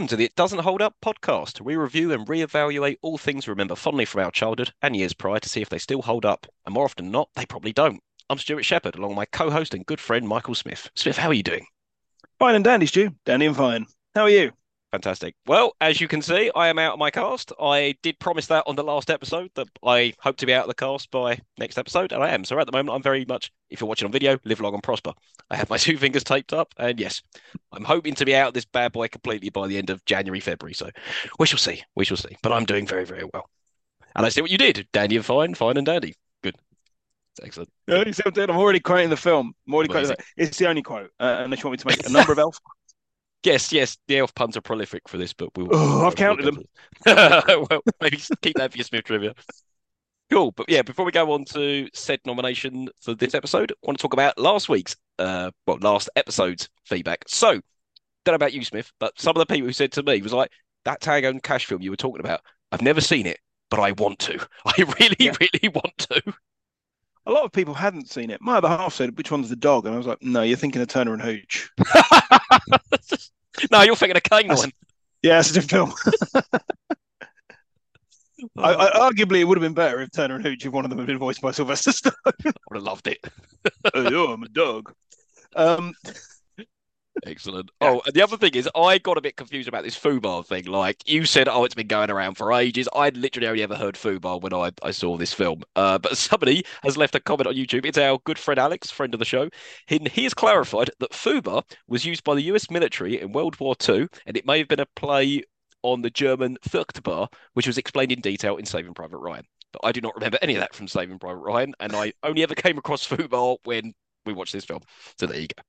welcome to the It Doesn't Hold Up podcast. We review and re-evaluate all things we remember fondly from our childhood and years prior to see if they still hold up. And more often than not, they probably don't. I'm Stuart Shepherd, along with my co-host and good friend Michael Smith. Smith, how are you doing? Fine and dandy, Stu. Dandy and fine. How are you? Fantastic. Well, as you can see, I am out of my cast. I did promise that on the last episode that I hope to be out of the cast by next episode, and I am. So at the moment, I'm very much, if you're watching on video, live long and prosper. I have my two fingers taped up, and yes, I'm hoping to be out of this bad boy completely by the end of January, February. So we shall see. We shall see. But I'm doing very, very well. And I see what you did. Dandy and fine, fine and dandy. Good. Excellent. Yeah, I'm already quoting the film. I'm already quoting it. It's the only quote. Uh, unless you want me to make a number of elf Yes, yes, the elf puns are prolific for this, but we'll. Oh, I've counted them. well, maybe keep that for your Smith trivia. Cool, but yeah, before we go on to said nomination for this episode, I want to talk about last week's, uh, well, last episode's feedback. So, don't know about you, Smith, but some of the people who said to me was like, "That Tango and Cash film you were talking about, I've never seen it, but I want to. I really, yeah. really want to." A lot of people hadn't seen it. My other half said, "Which one's the dog?" And I was like, "No, you're thinking of Turner and Hooch." no, you're thinking of K-9. Yeah, it's a different film. I, I, arguably, it would have been better if Turner and Hooch, if one of them had been voiced by Sylvester Stallone. I would have loved it. oh, I'm a dog. Um, Excellent. Oh, and the other thing is, I got a bit confused about this Fubar thing. Like you said, oh, it's been going around for ages. I'd literally only ever heard Fubar when I, I saw this film. Uh, but somebody has left a comment on YouTube. It's our good friend Alex, friend of the show. He, he has clarified that Fubar was used by the US military in World War II, and it may have been a play on the German Furchtbar, which was explained in detail in Saving Private Ryan. But I do not remember any of that from Saving Private Ryan, and I only ever came across Fubar when we watched this film. So there you go.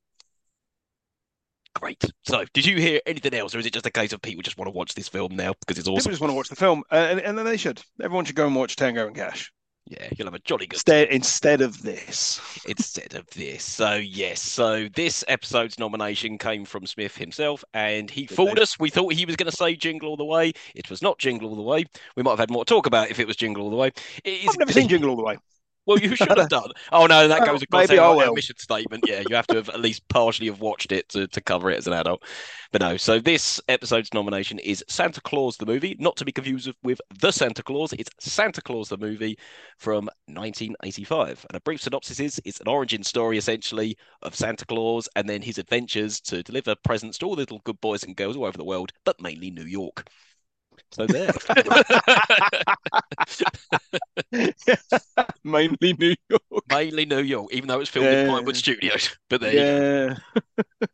Great. So, did you hear anything else, or is it just a case of people just want to watch this film now because it's awesome? People just want to watch the film, uh, and, and then they should. Everyone should go and watch Tango and Cash. Yeah, you'll have a jolly good instead, instead of this. instead of this. So yes, so this episode's nomination came from Smith himself, and he Did fooled they? us. We thought he was going to say Jingle All the Way. It was not Jingle All the Way. We might have had more to talk about if it was Jingle All the Way. I've never seen Jingle All the Way. Well, you should have done. Oh no, that goes across Maybe our mission statement. Yeah, you have to have at least partially have watched it to, to cover it as an adult. But no, so this episode's nomination is Santa Claus the movie, not to be confused with The Santa Claus. It's Santa Claus the movie from 1985. And a brief synopsis is it's an origin story essentially of Santa Claus and then his adventures to deliver presents to all the little good boys and girls all over the world, but mainly New York. So there. Mainly New York. Mainly New York, even though it was filmed yeah. in Pinewood Studios. But there yeah.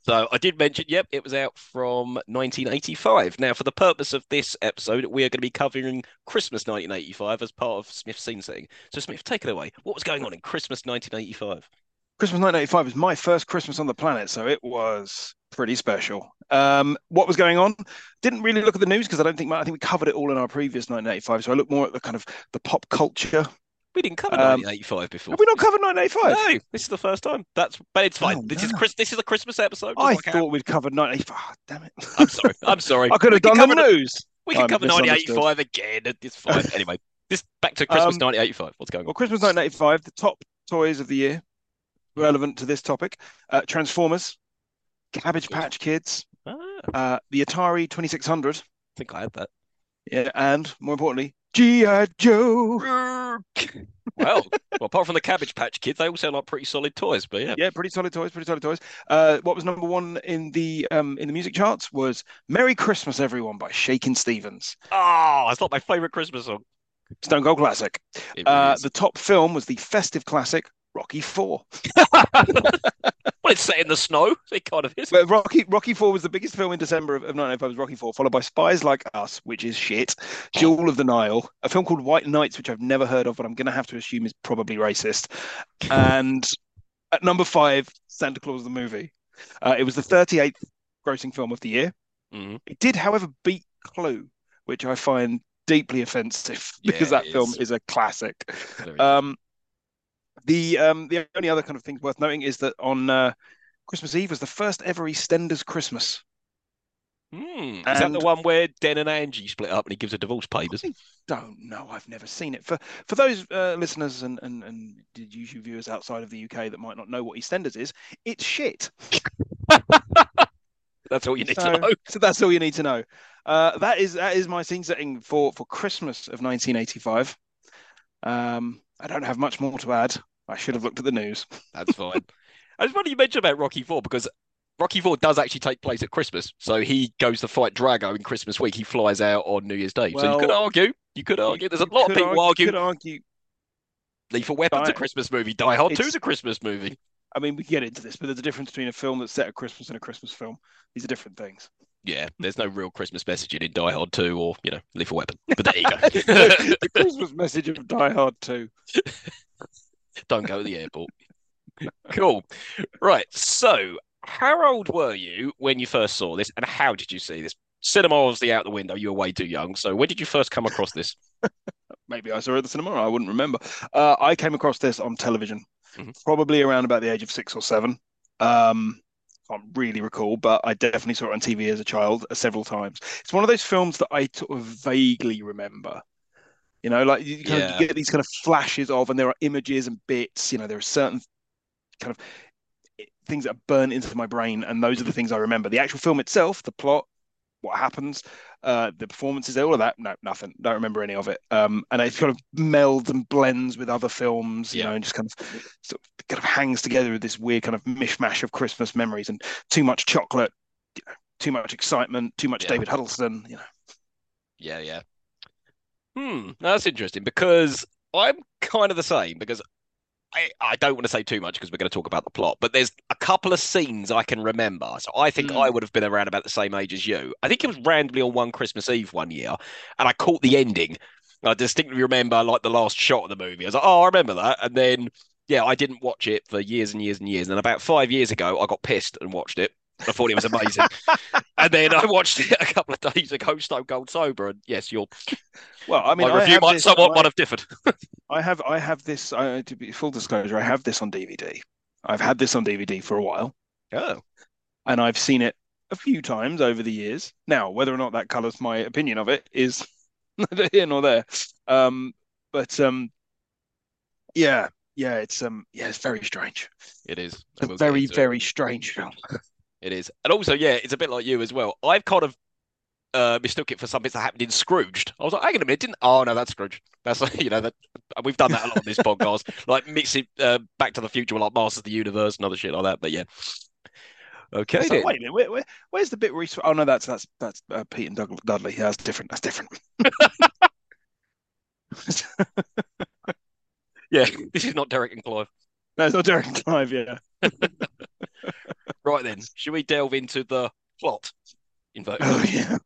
So I did mention, yep, it was out from 1985. Now, for the purpose of this episode, we are going to be covering Christmas 1985 as part of Smith's scene setting. So, Smith, take it away. What was going on in Christmas 1985? Christmas 1985 was my first Christmas on the planet, so it was pretty special. Um, what was going on? Didn't really look at the news because I don't think I think we covered it all in our previous 1985. So I looked more at the kind of the pop culture. We didn't cover um, 1985 before. Have we not covered 1985? No, this is the first time. That's but it's fine. Oh, this no. is Chris. This is a Christmas episode. I like thought we'd covered 1985. Oh, damn it! I'm sorry. I'm sorry. I could have done the news. We can cover 1985 again. It's fine. anyway, this back to Christmas um, 1985. What's going on? Well, Christmas 1985. The top toys of the year relevant to this topic: uh, Transformers, Cabbage Patch Kids, ah. uh, the Atari 2600. I think I had that. Yeah, and more importantly, G.I. Joe. well, well, apart from the Cabbage Patch Kids, they all sound like pretty solid toys. But yeah, yeah, pretty solid toys, pretty solid toys. Uh, what was number one in the um, in the music charts was "Merry Christmas, Everyone" by Shakin' Stevens. Oh, it's not my favorite Christmas song. Stone Cold classic. Uh, the top film was the festive classic Rocky Four. well, it's set in the snow. It kind of is. But Rocky Rocky Four was the biggest film in December of, of 1995. Was Rocky Four, followed by Spies Like Us, which is shit. Jewel of the Nile, a film called White Knights, which I've never heard of, but I'm going to have to assume is probably racist. And at number five, Santa Claus the movie. Uh, it was the 38th grossing film of the year. Mm-hmm. It did, however, beat Clue, which I find deeply offensive because yeah, that film is. is a classic. Um, the um, the only other kind of thing worth noting is that on uh, Christmas Eve was the first ever EastEnders Christmas. Mm, is that the one where Den and Angie split up and he gives a divorce papers? I don't know. I've never seen it. For for those uh, listeners and, and and YouTube viewers outside of the UK that might not know what EastEnders is, it's shit. That's all you need so, to know. So that's all you need to know. Uh, that is that is my scene setting for for Christmas of 1985. Um, I don't have much more to add. I should have looked at the news. That's fine. I just wanted you mention about Rocky Four because Rocky Four does actually take place at Christmas. So he goes to fight Drago in Christmas week. He flies out on New Year's Day. so you could argue, you could argue. There's a lot of people argue, argue could argue. Lethal Weapon's a Christmas movie. Die Hard 2's It's- a Christmas movie. I mean, we can get into this, but there's a difference between a film that's set at Christmas and a Christmas film. These are different things. Yeah, there's no real Christmas message in Die Hard 2 or, you know, Lethal Weapon. But there you go. the Christmas message of Die Hard 2. Don't go to the airport. Cool. Right. So, how old were you when you first saw this, and how did you see this? Cinema obviously out the window. You were way too young. So, when did you first come across this? Maybe I saw it at the cinema. I wouldn't remember. Uh, I came across this on television, Mhm. probably around about the age of six or seven. Um, can't really recall, but I definitely saw it on TV as a child uh, several times. It's one of those films that I sort of vaguely remember. You know, like you, kind of, you get these kind of flashes of, and there are images and bits. You know, there are certain kind of things that are burnt into my brain, and those are the things I remember. The actual film itself, the plot, what happens, uh, the performances, all of that, no, nothing. Don't remember any of it. Um, and it kind of melds and blends with other films, you Yeah. know, and just kind of sort of kind of hangs together with this weird kind of mishmash of Christmas memories and too much chocolate, too much excitement, too much Yeah. David Huddleston, you know. Yeah, yeah. Hmm, that's interesting because I'm kind of the same because I, I don't want to say too much because we're going to talk about the plot, but there's a couple of scenes I can remember. So I think Mm. I would have been around about the same age as you. I think it was randomly on one Christmas Eve one year, and I caught the ending. I distinctly remember like the last shot of the movie. I was like, oh, I remember that. And then, yeah, I didn't watch it for years and years and years. And then about five years ago, I got pissed and watched it. I thought it was amazing. and then I watched it a couple of days ago, Stone Cold Sober. And yes, your Well, I mean, my I review might this, somewhat I- might have differed. I have I have this uh, to be full disclosure, I have this on DVD. I've had this on DVD for a while, Oh, and I've seen it a few times over the years. Now, whether or not that colors my opinion of it is neither here nor there. Um, but um, yeah, yeah, it's um, yeah, it's very strange. it is. It's a very, very strange film. It is. And also, yeah, it's a bit like you as well. I've kind of uh, mistook it for something that happened in Scrooged. I was like, hang on a minute, didn't? Oh no, that's Scrooge. That's you know that we've done that a lot on this podcast, like mixing uh, Back to the Future with like Masters of the Universe and other shit like that. But yeah, okay. Then. wait a minute, where, where, where's the bit where he's? Oh no, that's that's that's uh, Pete and Dud, Dudley. Yeah, that's different. That's different. Yeah, this is not Derek and Clive. No, it's not Derek Clive. Yeah. Right then, should we delve into the plot? Inverted. Oh yeah.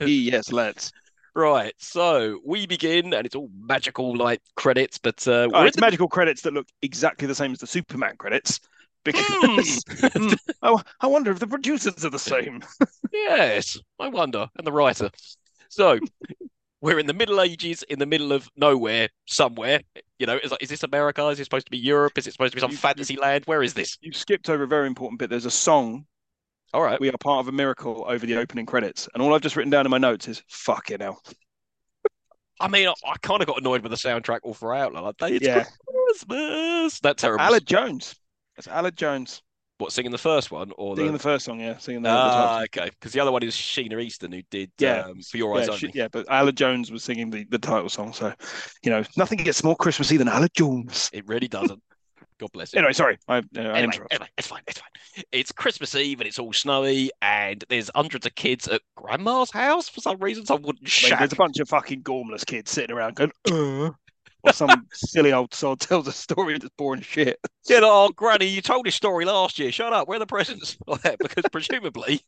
yes, let's. Right, so we begin, and it's all magical like credits, but uh, Oh, it's the- magical credits that look exactly the same as the Superman credits. Because I, I wonder if the producers are the same. Yes, I wonder. And the writer. So we're in the Middle Ages, in the middle of nowhere, somewhere. You know, is, is this America? Is it supposed to be Europe? Is it supposed to be some You- you- fantasy land? Where is this? You skipped over a very important bit. There's a song, All right. We Are Part of a Miracle, over the opening credits. And all I've just written down in my notes is, fucking hell. I mean, I, I kind of got annoyed with the soundtrack all throughout. Like, it's Yeah. Christmas. That terrible. Aled Jones. That's Aled Jones. What, singing the first one? or Singing the... the first song, yeah. Singing the, Ah, okay. Because the other one is Sheena Easton, who did Yeah. um, For Your Eyes yeah, Only. she- yeah, but Aled Jones was singing the, the title song. So, you know, nothing gets more Christmassy than Aled Jones. It really doesn't. God bless. Anyway, sorry. I, uh, I Anyway, interrupted. anyway, it's fine, it's fine. It's Christmas Eve and it's all snowy, and there's hundreds of kids at grandma's house for some reason. Some wooden I mean, shack. there's a bunch of fucking gormless kids sitting around going, uh, or some silly old sod tells a story that's boring shit. Yeah, like, oh, Granny, you told this story last year. Shut up. Where are the presents? Because presumably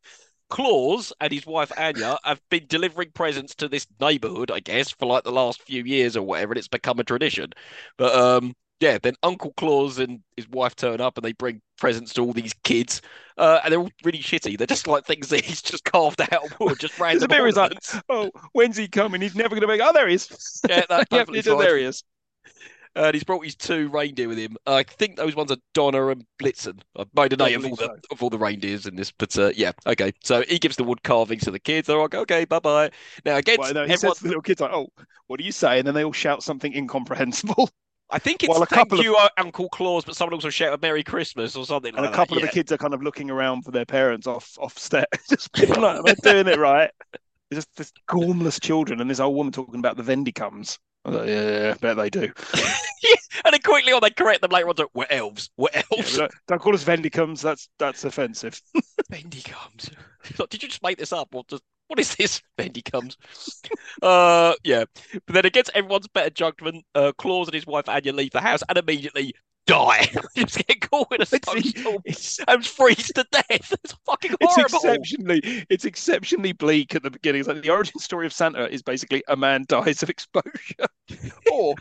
Claus and his wife Anya have been delivering presents to this neighborhood, I guess, for like the last few years or whatever, and it's become a tradition. But um, yeah, then Uncle Claus and his wife turn up and they bring presents to all these kids, uh, and they're all really shitty. They're just like things that he's just carved out of wood, just random bit like, oh, when's he coming? He's never going to make. Oh, there he is. Yeah, that's yep, perfectly he did, fine. there he is. And he's brought his two reindeer with him. I think those ones are Donner and Blitzen. I've made a note of all believe the so. of all the reindeers in this, but uh, yeah, okay. So he gives the wood carvings to the kids. They're like, okay, bye bye. Now again, Well, no, he everyone, says to the little kids like, "Oh, what do you say?" And then they all shout something incomprehensible. I think it's While a thank couple of- you, uh, Uncle Claus, but someone also shout a Merry Christmas or something and like a couple that. of the kids are kind of looking around for their parents off off step, just like, "Am I doing it right?" It's just this gormless children, and this old woman talking about the Vendicums. Like, yeah, yeah, yeah, bet they do. Yeah. and then quickly on, they correct them later on. To, We're elves. We're elves. but don't, call us Vendicums. That's that's offensive. Like, Did you just make this up, or just what is this? Bendy comes. uh, yeah. But then against everyone's better judgment, uh, Claus and his wife Anya leave the house and immediately die. just get caught in a snowstorm It's and freeze to death. It's fucking it's horrible. exceptionally it's exceptionally bleak at the beginning. It's like the origin story of Santa is basically a man dies of exposure, or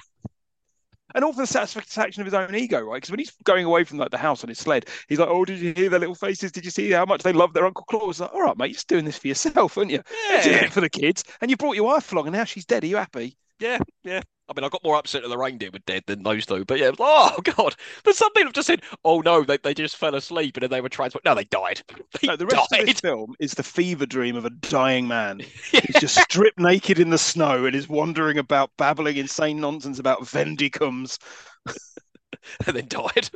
and all for the satisfaction of his own ego, right? Because when he's going away from like the house on his sled, he's like, "Oh, did you hear their little faces? Did you see how much they love their Uncle Claus?" Like, all right, mate, you're just doing this for yourself, aren't you? Yeah. for the kids, and you brought your wife along, and now she's dead. Are you happy? Yeah, yeah. I mean, I got more upset that the reindeer were dead than those two. But yeah, oh god. But some people have just said, "Oh no, they, they just fell asleep and then they were transported." No, they died. They No, the rest died. of this film is the fever dream of a dying man. He's just stripped naked in the snow and is wandering about babbling insane nonsense about Vendicums and then died.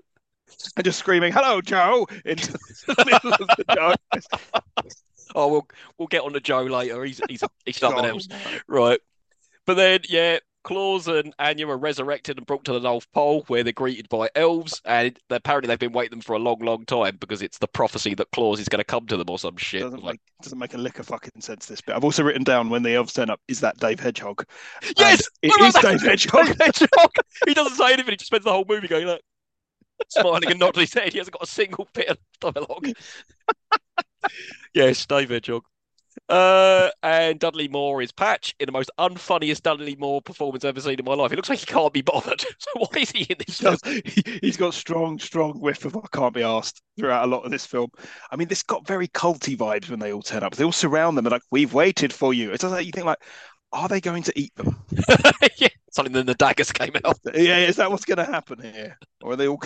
and just screaming, "Hello, Joe!" into the middle of the darkness. Oh, we'll we'll get on to Joe later. He's he's he's something else, right? But then, yeah, Claus and Anya are resurrected and brought to the North Pole, where they're greeted by elves, and apparently they've been waiting them for a long, long time because it's the prophecy that Claus is going to come to them or some shit. Doesn't Like, make doesn't make a lick of fucking sense. This bit. I've also written down when the elves turn up. Is that Dave Hedgehog? yes, And it is that. Dave Hedgehog. Dave Hedgehog. He doesn't say anything. He just spends the whole movie going like smiling and nodding his head. He hasn't got a single bit of dialogue. yes, Dave Hedgehog. Uh, and Dudley Moore is Patch in the most unfunniest Dudley Moore performance I've ever seen in my life. It looks like he can't be bothered. So why is he in this film? He- He's got strong, strong whiff of I can't be asked throughout a lot of this film. I mean, this got very culty vibes when they all turn up. They all surround them and like, "We've waited for you." It's like you think like, are they going to eat them? yeah, something then the daggers came out. Yeah, is that what's going to happen here, or are they all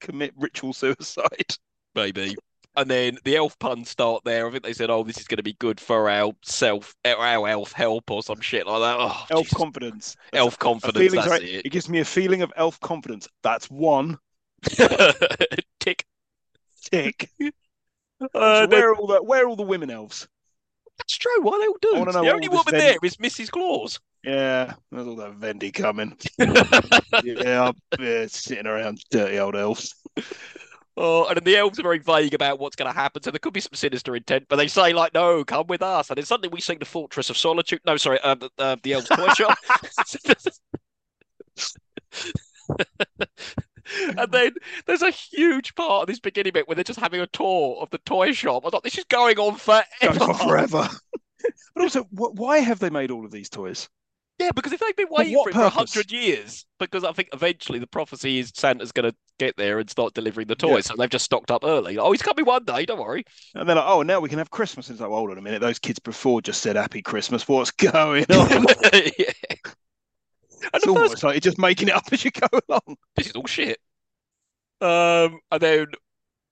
commit ritual suicide? maybe. And then the elf puns start there. I think they said, "Oh, this is going to be good for our self, our elf help or some shit like that." Oh, Elf Jesus. confidence. elf A confidence. That's sorry, it gives me a feeling of elf confidence. That's one it. Tick. tick. Uh, where are all the where are all the women elves? That's true. Why are they all know the only woman there is Mrs. Claus. Yeah, there's all that Vendy coming. yeah, yeah, sitting around dirty old elves. Oh, and then the elves are very vague about what's going to happen, so there could be some sinister intent. But they say like, "No, come with us." And then suddenly we see the Fortress of Solitude. No, sorry, uh, the, uh, the elves' toy shop. and then there's a huge part of this beginning bit where they're just having a tour of the toy shop. I thought this is going on forever. Goes on forever. but also, wh- why have they made all of these toys? Yeah, because if they've been waiting for it for a hundred years, because I think eventually the prophecy is Santa's going to get there and start delivering the toys, so they've just stocked up early. Oh, he's coming one day, don't worry. And they're like, oh, now we can have Christmas. It's like, well, hold on a minute. Those kids before just said Happy Christmas. What's going on? yeah. And it's the first, almost like you're just making it up as you go along. this is all shit. Um, and then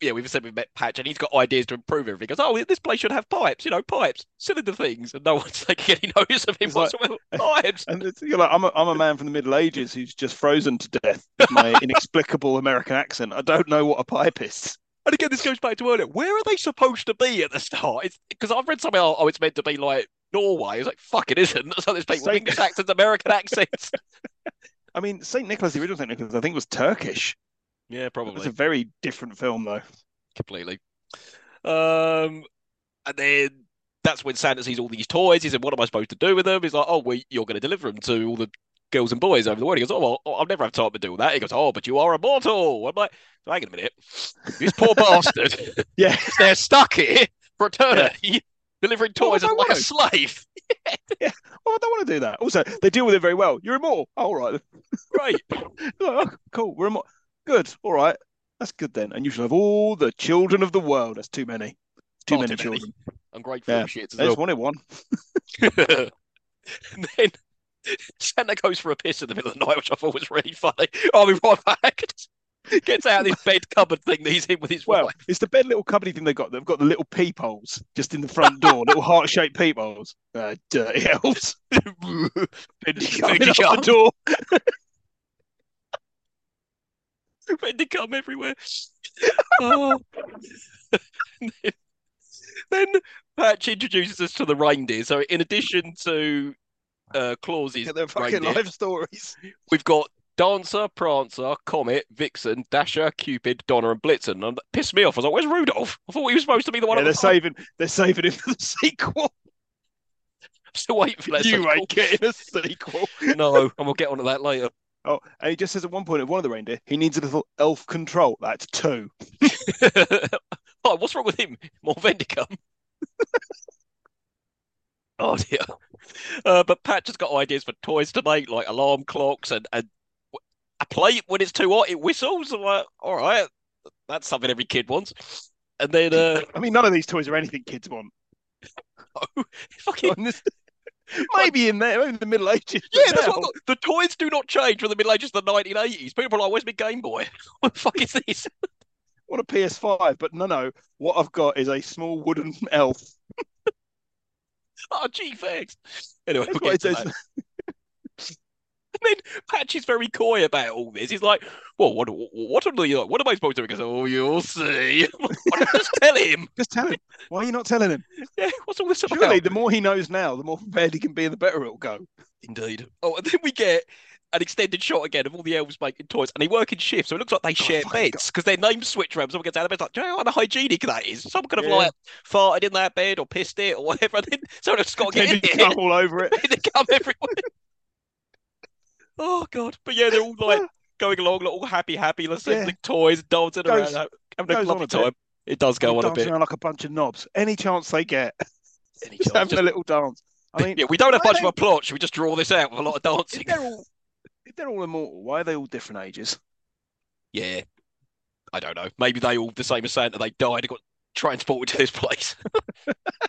yeah, we've said we've met Patch, and he's got ideas to improve everything. He goes, oh, this place should have pipes, you know, pipes, cylinder things, and no one's taking any notice of him It's like- whatsoever. Pipes. And you're like, I'm a, I'm a man from the Middle Ages who's just frozen to death with my inexplicable American accent. I don't know what a pipe is. And again, this goes back to earlier. Where are they supposed to be at the start? Because I've read something. Oh, it's meant to be like Norway. It's like fuck, it isn't. So there's people with English accents, American accents. I mean, St. Nicholas, the original St. Nicholas, I think was Turkish. Yeah, probably. It's a very different film, though. completely. Um, and then that's when Santa sees all these toys. He said, "What am I supposed to do with them?" He's like, "Oh, well, you're going to deliver them to all the girls and boys over the world." He goes, "Oh, well, I'll never have time to do that." He goes, "Oh, but you are immortal." I'm like, "Hang on a minute, this poor bastard." Yeah. they're stuck here for eternity, delivering toys as like a wanna- slave. Well, I don't want to do that. Also, they deal with it very well. You're immortal. Oh, all right. Great. Oh, cool. We're immortal. Good. All right. That's good then. And you shall have all the children of the world. That's too many. Too Far many too many. children. Ungrateful Yeah. shit as I just well. wanted one. and then Santa goes for a piss in the middle of the night, which I thought was really funny. I'll be right back. Gets out this bed cupboard thing that he's in with his Well, wife. it's the bed little cupboardy thing they've got. They've got the little peepholes just in the front door, little heart shaped peepholes. Uh, dirty elves. Coming up the door. Vending come everywhere. Oh. then, then Patch introduces us to the reindeer. So in addition to uh, Claus's Get their fucking reindeer, life stories. we've got Dancer, Prancer, Comet, Vixen, Dasher, Cupid, Donner, and Blitzen. And that pissed me off. I was like, "Where's Rudolph? I thought he was supposed to be the one." Yeah, they're the saving. They're saving him for the sequel. Still waiting for that. you sequel. ain't getting a sequel. No, and we'll get onto that later. Oh, and he just says at one point of one of the reindeer, he needs a little elf control. That's two. oh, what's wrong with him? More Vendicum. oh dear. Uh, but Patch has got ideas for toys to make, like alarm clocks and, and a plate when it's too hot, it whistles. I'm like, all right, that's something every kid wants. And then, uh, I mean, none of these toys are anything kids want. Oh fucking maybe in there, maybe in the Middle Ages. yeah, that's what the toys do not change from the Middle Ages to the 1980s. People are like, "Where's my Game Boy? What the fuck is this?" What a PS5, but no, no. What I've got is a small wooden elf. Oh, gee, thanks. Anyway, we'll it to says. that. And then Patch is very coy about all this. He's like, "Well, what, what, are the, what am I supposed to do?" He goes, "Oh, you'll see." Just tell him? Just tell him. Why are you not telling him? Yeah, what's all this about? Surely, the more he knows now, the more prepared he can be, and the better it'll go. Indeed. Oh, and then we get an extended shot again of all the elves making toys, and they work in shifts, so it looks like they oh share beds because their names switch around. Someone gets out of bed, like, do you know how unhygienic that is? Someone could have Yeah. like farted in that bed or pissed it or whatever, and then someone has got to get in come all over it. they come everywhere. Oh god! But yeah, they're all like going along, like, all happy, happy, like, Yeah. assembling toys, dancing Goes- around, having a lovely bit. time. It does go on a bit. around like a bunch of knobs. Any chance they get, Any just chance, having just- a little dance. I mean, yeah, we don't have much of a plot. Should we just draw this out with a lot of dancing? if they're all if they're all immortal, why are they all different ages? Yeah. I don't know. Maybe they all the same as Santa. They died and got transported to this place.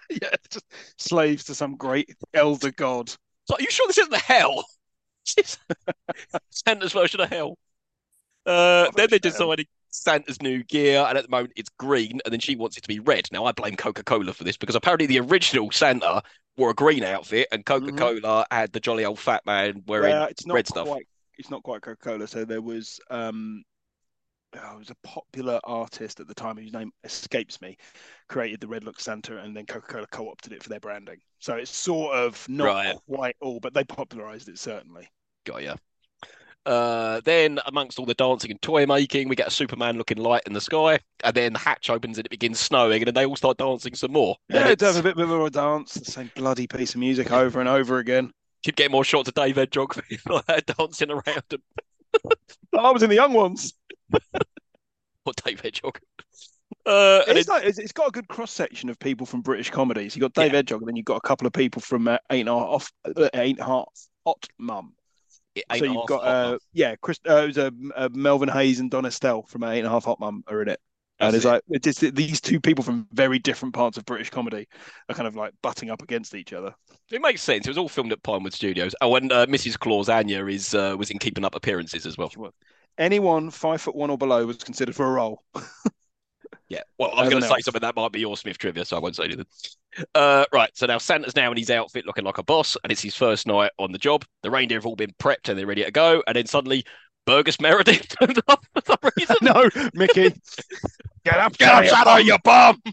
yeah, just slaves to some great elder god. So are you sure this isn't hell? Santa's version of hell. Uh, then they're version of hell? deciding Santa's new gear, and at the moment it's green, and then she wants it to be red. Now I blame Coca-Cola for this because apparently the original Santa wore a green outfit, and Coca-Cola had the jolly old fat man wearing. Well, it's not red stuff. quite. It's not quite Coca Cola. So there was um, oh, it was a popular artist at the time whose name escapes me, created the Red Look Santa, and then Coca Cola co-opted it for their branding. So it's sort of not Right. quite all, but they popularized it certainly. Got ya. Uh, then, amongst all the dancing and toy making, we get a Superman looking light in the sky, and then the hatch opens and it begins snowing, and then they all start dancing some more. Yeah, to it's- have a bit more of a dance, the same bloody piece of music over and over again. Could get more shots of Dave Hedgehog like that dancing around and I was in the young ones. or Dave Hedgehog. Uh, It's it, like it's, it's got a good cross section of people from British comedies. You got Dave Yeah. Hedgehog, and then you've got a couple of people from uh, Ain't Half uh, Ain't Half Hot Mum. So you've got uh, yeah, Chris, uh, it was uh, uh, Melvin Hayes and Don Estelle from Eight and a Half Hot Mum are in it, and That's it's it. like it's just these two people from very different parts of British comedy are kind of like butting up against each other. It makes sense. It was all filmed at Pinewood Studios. Oh, and uh, Mrs. Claus Anya is uh, was in Keeping Up Appearances as well. Anyone five foot one or below was considered for a role. Yeah. Well, I was going to say something that might be your Smith trivia, so I won't say anything. Uh, right. So now Santa's now in his outfit looking like a boss, and it's his first night on the job. The reindeer have all been prepped and they're ready to go, and then suddenly Burgess Meredith turns up for some reason. no, Mickey, get up, Get up, you Shadow, bum. you bum!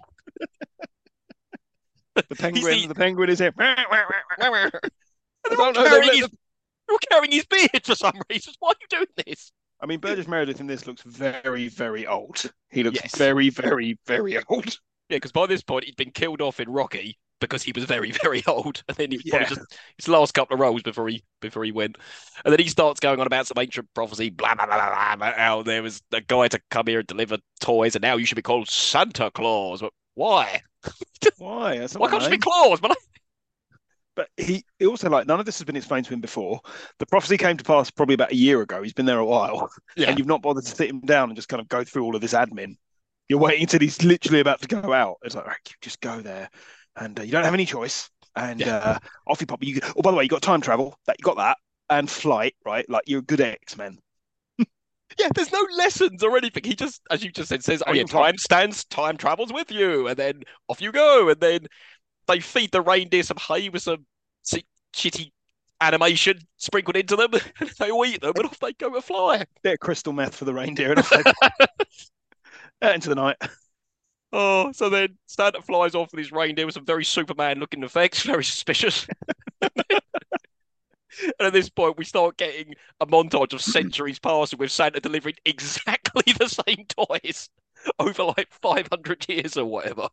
The penguin, the- the penguin is here. And they're all I don't know, they carrying let his, they're all carrying his beard for some reason. Why are you doing this? I mean, Burgess Meredith in this looks very, very old. He looks Yes. very, very, very old. Yeah, because by this point he'd been killed off in Rocky because he was very, very old, and then he was probably Yeah. just his last couple of roles before he before he went, and then he starts going on about some ancient prophecy, blah blah blah blah, blah how there was a guy to come here and deliver toys, and now you should be called Santa Claus. But why? Why? That's Why can't you be. Claus? But But he, he also like none of this has been explained to him before. The prophecy came to pass probably about a year ago. He's been there a while, Yeah. and you've not bothered to sit him down and just kind of go through all of this admin. You're waiting until he's literally about to go out. It's like, right, you just go there, and uh, you don't have any choice. And Yeah. uh, off you pop. You, oh, by the way, you got time travel. That you got that, and flight. Right, like you're a good X Men. yeah, there's no lessons or anything. He just, as you just said, says, "Oh yeah, time stands, time travels with you," and then off you go, and then they feed the reindeer some hay with some shitty animation sprinkled into them. And they all eat them, and off they go to fly. Bit of crystal meth for the reindeer and off they out into the night. Oh, so then Santa flies off with his reindeer with some very Superman looking effects, very suspicious. And at this point, we start getting a montage of centuries passing with Santa delivering exactly the same toys over like 500 years or whatever.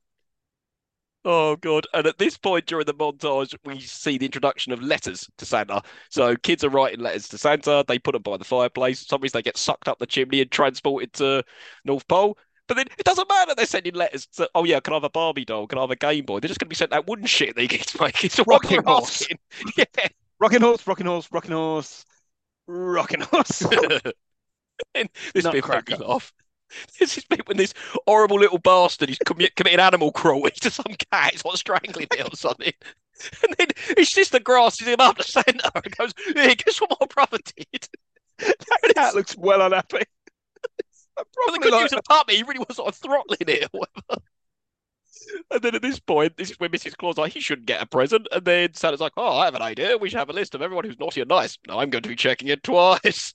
Oh, God. And at this point during the montage, we see the introduction of letters to Santa. So kids are writing letters to Santa. They put them by the fireplace. Some reason they get sucked up the chimney and transported to North Pole. But then it doesn't matter. They're sending letters. To, oh yeah, can I have a Barbie doll? Can I have a Game Boy? They're just going to be sent that wooden shit they get to make. It's a Rocking horse. Yeah. Rocking horse, rocking horse, rocking horse, rocking horse. and this bit made Nutcracker. me laugh. This is bit when this horrible little bastard is commi- committing animal cruelty to some cat. He's like strangling it or something. And then his sister grasses him up to Santa and goes, Here, guess what my brother did? that cat looks well unhappy. But they Probably couldn't like, use a puppy. He really was sort of throttling it or whatever. And then at this point, this is when Mrs. Claus like, he shouldn't get a present. And then Santa's like, oh, I have an idea. We should have a list of everyone who's naughty and nice. No, I'm going to be checking it twice.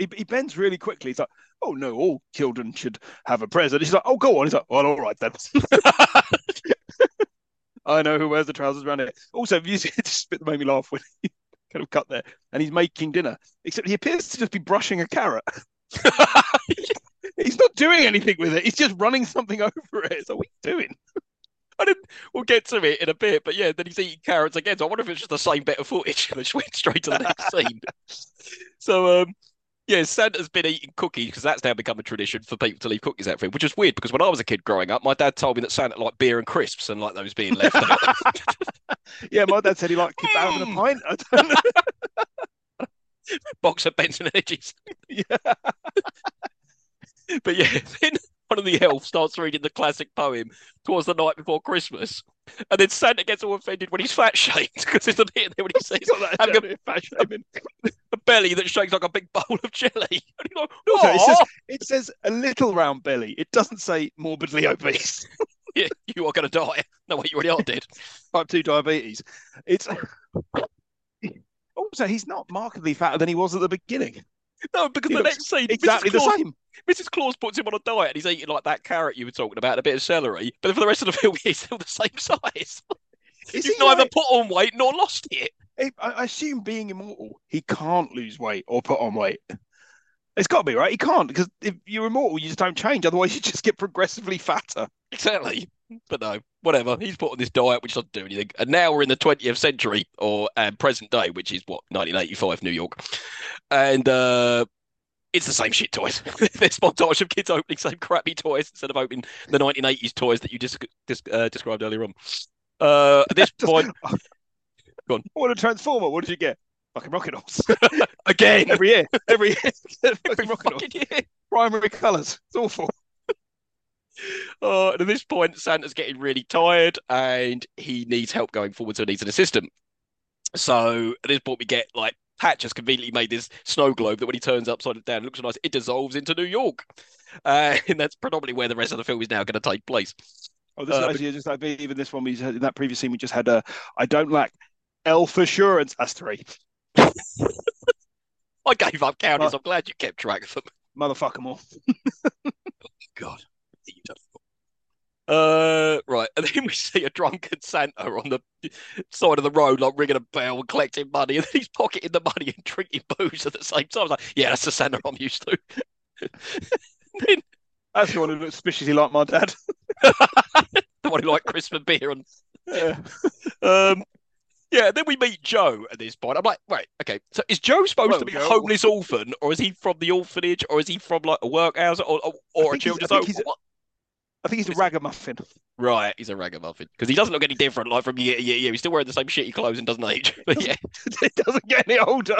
He, he bends really quickly. He's like, oh no, all children should have a present. He's like, oh, go on. He's like, well, all right then. I know who wears the trousers around here. Also, you bit that made me laugh when he kind of cut there, and he's making dinner, except he appears to just be brushing a carrot. He's not doing anything with it. He's just running something over it. So what are you doing? I didn't, we'll get to it in a bit, but yeah, then he's eating carrots again. So I wonder if it's just the same bit of footage they went straight to the next scene. So, um, yeah, Santa's been eating cookies because that's now become a tradition for people to leave cookies out for him, which is weird because when I was a kid growing up, my dad told me that Santa liked beer and crisps and like those being left out. Yeah, my dad said he liked kebab and a Mm. pint. I don't know. box of Benson Edges. Yeah. But yeah, then one of the elves starts reading the classic poem towards the night before Christmas. And then Santa gets all offended when he's fat shamed because there's a bit in there when he says, He's got that Having a- German fat shaming. a belly that shakes like a big bowl of jelly. And he's like, Also, it says it says a little round belly. It doesn't say morbidly obese. yeah, you are going to die. No, wait, you already are dead. type 2 diabetes. It's oh, also he's not markedly fatter than he was at the beginning. No, because He the next scene, Exactly Mrs. the same. Mrs. Claus puts him on a diet and he's eating like that carrot you were talking about, a bit of celery. But for the rest of the film, he's still the same size. Is He's he neither like- put on weight nor lost it. I I assume being immortal, he can't lose weight or put on weight. It's got to be right. He can't because if you're immortal, you just don't change. Otherwise, you just get progressively fatter. Exactly. But no, whatever. He's put on this diet which doesn't do anything. And now we're in the 20th century or um, present day, which is what, 1985 New York. And uh, it's the same shit toys. There's montage of kids opening same crappy toys instead of opening the 1980s toys that you dis- dis- uh, described earlier on. Uh, at this Just- point, Go on. What a transformer! What did you get? Fucking rocket horse. again, every year, every year, fucking fucking year. Primary colours. It's awful. Uh, and at this point, Santa's getting really tired and he needs help going forward, so he needs an assistant. So at this point, we get like Patch has conveniently made this snow globe that when he turns upside down, it looks nice, it dissolves into New York. Uh, and that's predominantly where the rest of the film is now going to take place. Oh, this Uh, is actually just like even this one we had in that previous scene we just had a I don't lack elf assurance. That's three. I gave up counting, Uh, so I'm glad you kept track of them. Motherfucker more. God. Uh, right, and then we see a drunken Santa on the side of the road, like ringing a bell and collecting money, and then he's pocketing the money and drinking booze at the same time. I was like, yeah, that's the Santa I'm used to. then That's the one who looks suspiciously like my dad. the one who liked crisp and beer, and Yeah. um, yeah. Then we meet Joe at this point. I'm like, right, okay. So is Joe supposed Well, to be a homeless orphan, or is he from the orphanage, or is he from like a workhouse, or or, or a think he's- I children's home? he's? I think he's a ragamuffin. Right, he's a ragamuffin because he doesn't look any different. Like from year to year, year. he's still wearing the same shitty clothes and doesn't age. But yeah, it doesn't get any older.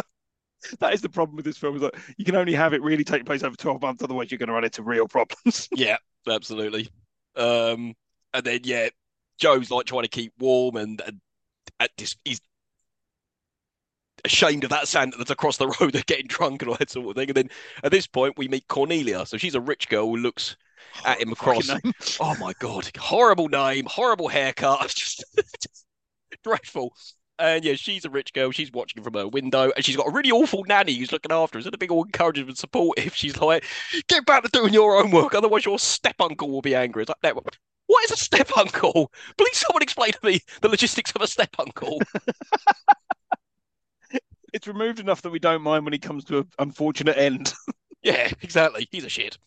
That is the problem with this film. Is that you can only have it really take place over twelve months, otherwise you're going to run into real problems. yeah, absolutely. Um, and then yeah, Joe's like trying to keep warm and, and at this, he's ashamed of that Santa that's across the road. They're getting drunk and all that sort of thing. And then at this point, we meet Cornelia. So she's a rich girl who looks at him across. Oh my god, horrible name, horrible haircut, just, just dreadful. and yeah, she's a rich girl. She's watching from her window, and she's got a really awful nanny who's looking after her. Instead of big all encouraging and supportive, she's like, "Get back to doing your own work, otherwise your step uncle will be angry." It's like, what is a step uncle? Please, someone explain to me the logistics of a step uncle. It's removed enough that we don't mind when he comes to an unfortunate end. yeah, exactly. He's a shit.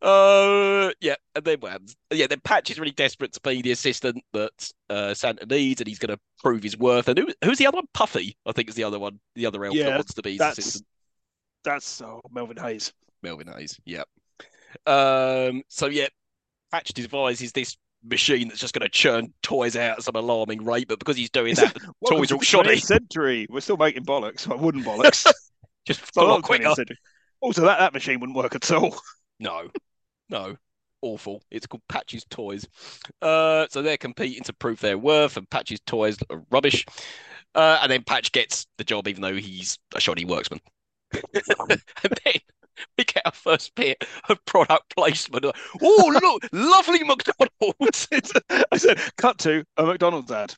Uh, yeah, and then well, yeah, then Patch is really desperate to be the assistant that uh, Santa needs, and he's going to prove his worth. And who, who's the other one? Puffy, I think, is the other one. The other elf Yeah, that wants to be his that's- assistant. That's oh, Melvin Hayes. Melvin Hayes. Yep. Um. So yeah, Patch devises this machine that's just going to churn toys out at some alarming rate, but because he's doing that, toys are all shoddy. century. We're still making bollocks, like wooden bollocks. Just a lot quicker. Also, that, that machine wouldn't work at all. No, no, awful. It's called Patch's Toys. Uh, so they're competing to prove their worth, and Patch's Toys are rubbish. Uh, and then Patch gets the job, even though he's a shoddy worksman. and then we get our first bit of product placement. Oh, look, lovely McDonald's. I said, cut to a McDonald's ad.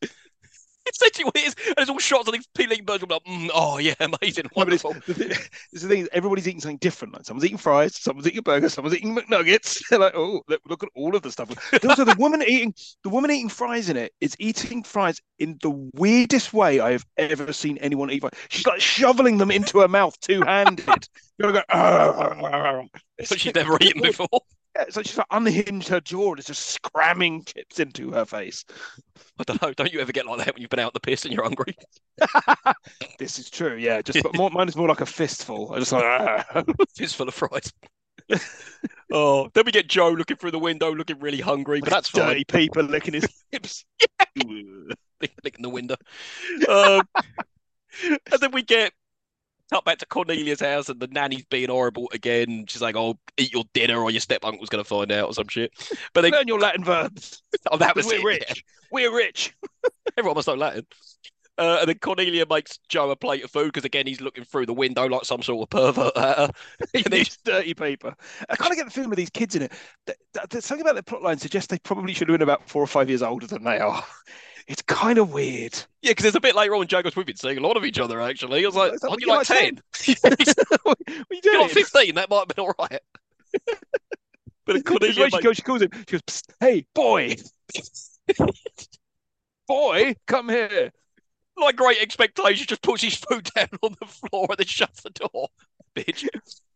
It's essentially what it is. And it's all shots of these peeling burgers. I'm like, mm, oh, yeah, amazing, No, it's, the, thing, it's the thing is, everybody's eating something different. Like someone's eating fries, someone's eating a burger, someone's eating McNuggets. They're like, oh, look, look at all of the stuff. Also, the woman eating the woman eating fries in it is eating fries in the weirdest way I have ever seen anyone eat fries. She's like shoveling them into her mouth two handed. You're going, "Arr." It's But she's like- never eaten before. Yeah, it's like she's like unhinged her jaw and is just scramming chips into her face. I don't know. Don't you ever get like that when you've been out the piss and you're hungry? This is true, yeah. Just but more, mine is more like a fistful. I just like "Arr." fistful of fries. oh, then we get Joe looking through the window, looking really hungry, but that's fine. dirty people licking his lips. Licking the window. Um, and then we get cut back to Cornelia's house, and the nanny's being horrible again. She's like, "Oh, eat your dinner, or your step uncle's going to find out, or some shit." But they, Learn your Latin verbs. oh, that was We're it. rich. yeah. We're rich. Everyone must know Latin. Uh, and then Cornelia makes Joe a plate of food because again he's looking through the window like some sort of pervert at her. And dirty paper. I kind of get the feeling with these kids in it. That, that, that something about the plot line suggests they probably should have been about four or five years older than they are. It's kind of weird. Yeah, because there's a bit later on, Joe goes, "We've been seeing a lot of each other actually." I was like, "Aren't you like ten? what are you You're doing? fifteen. That might have been all right." But It's Cornelia, she, goes, she calls him. She goes, "Psst, "Hey, boy, boy, come here." Like great expectations, just puts his food down on the floor and then shuts the door. Bitch.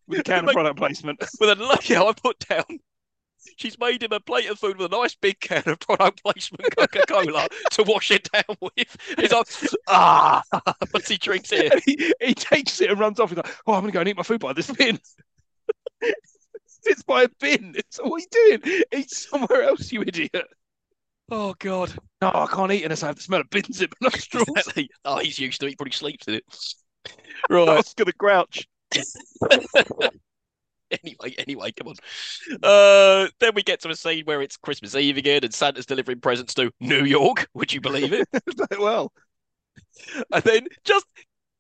With a can of product placement. With a lucky I put down. She's made him a plate of food with a nice big can of product placement Coca Cola to wash it down with. He's like, ah, once he drinks it. He, he takes it and runs off. He's like, "Oh, I'm gonna go and eat my food by this bin." It's by a bin. It's what are you doing? Eat somewhere else, you idiot. Oh, God. No, I can't eat unless I have the smell of bins in my nostrils. Exactly. Oh, he's used to it. He probably sleeps in it. I Right. was gonna grouch. anyway, anyway, come on. Uh, then we get to a scene where it's Christmas Eve again and Santa's delivering presents to New York. Would you believe it? well, And then just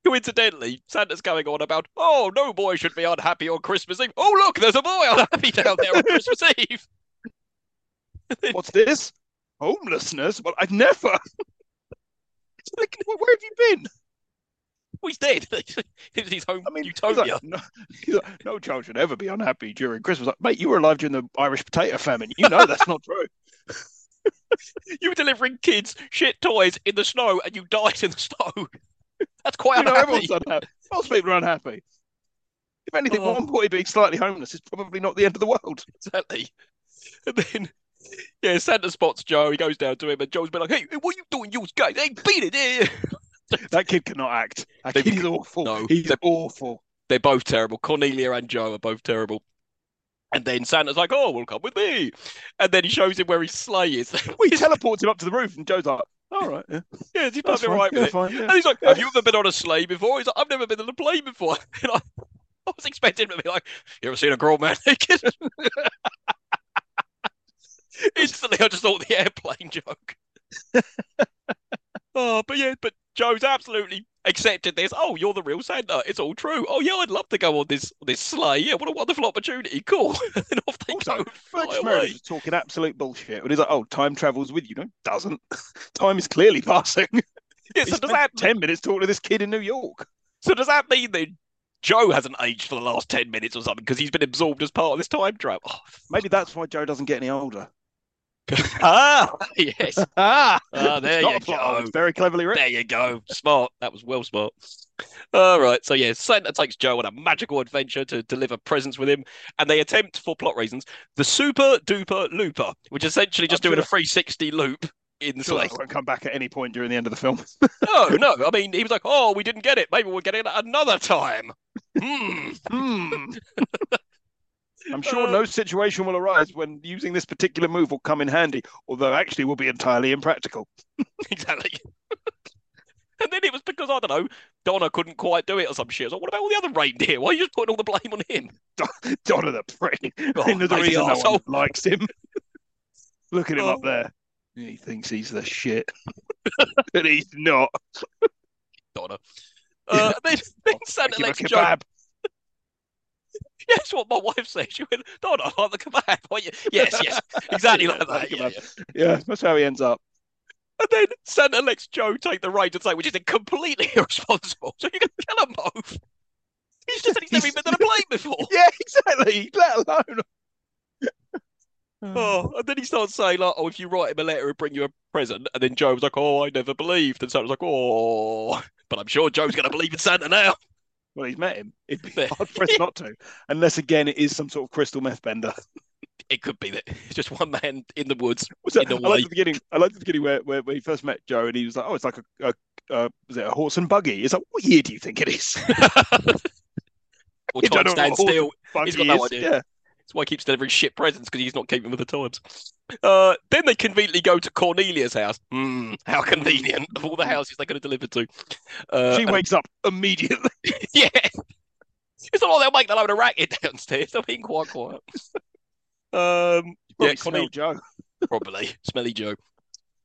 coincidentally, Santa's going on about, oh, no boy should be unhappy on Christmas Eve. Oh, look, there's a boy unhappy down there on Christmas Eve. what's this? Homelessness? Well, I've never. Like, where have you been? Oh, he's dead. His home I mean, he's utopia. like, no, he's like, no child should ever be unhappy during Christmas. Like, mate, you were alive during the Irish potato famine. You know that's not true. You were delivering kids shit toys in the snow and you died in the snow. That's quite You know everyone's unhappy. Most people are unhappy. If anything, Oh. one boy being slightly homeless is probably not the end of the world. Exactly. And then, yeah, Santa spots Joe. He goes down to him, and Joe's been like, "Hey, what are you doing, you guys? they beat it!" eh?" That kid cannot act. That They- kid awful. No, He's they- awful. They're both terrible. Cornelia and Joe are both terrible. And then Santa's like, "Oh, well, come with me." And then he shows him where his sleigh is. Well, he teleports him up to the roof, and Joe's like, "All right, yeah, yeah, he's perfectly right yeah, it. fine, yeah." And he's like, "Have you ever been on a sleigh before?" He's like, "I've never been on a plane before." And I, I was expecting him to be like, "You ever seen a grown man naked?" Instantly, I just thought the airplane joke. oh, but yeah, but Joe's absolutely accepted this. Oh, you're the real Santa. It's all true. Oh yeah, I'd love to go on this this sleigh. Yeah, what a wonderful opportunity. Cool. and off they Also, go. Fletch fly Meredith talking absolute bullshit. When he's like, "Oh, time travels with you." No, it doesn't. time is clearly passing. Yeah, He so does that ten minutes talking to this kid in New York. so does that mean that Joe hasn't aged for the last ten minutes or something because he's been absorbed as part of this time trap? Oh, Maybe that's why Joe doesn't get any older. ah, yes. Ah, Ah, there you a go. It's very cleverly written. There you go. Smart. That was well smart. All right. So yeah, Santa takes Joe on a magical adventure to deliver presents with him, and they attempt, for plot reasons, the super duper looper, which is essentially just I'm doing a sure- 360 loop in the Sure, that won't come back at any point during the end of the film. No, no. I mean, he was like, "Oh, we didn't get it. Maybe we'll get it another time." Hmm. Hmm. I'm sure no situation will arise when using this particular move will come in handy, although actually will be entirely impractical. exactly. and then it was because I don't know, Donner couldn't quite do it or some shit. I was like, what about all the other reindeer? Why are you just putting all the blame on him? Donner the prick. Oh, I know the lazy reason no one likes him. Look at him Oh. up there. He thinks he's the shit. but he's not. Donner. Uh, then, then Santa Give a lets Joe. kebab. Yeah, that's what my wife said. She went, Donna, I like the kebab. Yes, yes, exactly like that. Yeah, yeah. Yeah, that's how he ends up. And then Santa lets Joe take the reins and say, which is completely irresponsible. So you can kill them both. He's just he's never even done a plane before. Yeah, exactly. Let alone. Oh, and then he starts saying like, "Oh, if you write him a letter, he'll bring you a present." And then Joe was like, "Oh, I never believed." And Santa was like, "Oh," but I'm sure Joe's going to believe in Santa now. Well, he's met him. It'd be hard pressed not to, unless again it is some sort of crystal meth bender. It could be that it's just one man in the woods. Was that, I like way. the beginning. I like the beginning where, where, where he first met Joe, and he was like, "Oh, it's like a, a, a was it a horse and buggy?" It's like, what year do you think it is? Don't time stand what a horse still. He's got no idea. Yeah, That's why he keeps delivering shit presents because he's not keeping with the times. Uh, then they conveniently go to Cornelia's house. Hmm, how convenient of all the houses they're going to deliver to. Uh, she and- wakes up immediately. yeah. It's not like they'll make the load of racket downstairs. They're being quite quiet. Um, yeah, Cornelia, Joe. probably smelly Joe.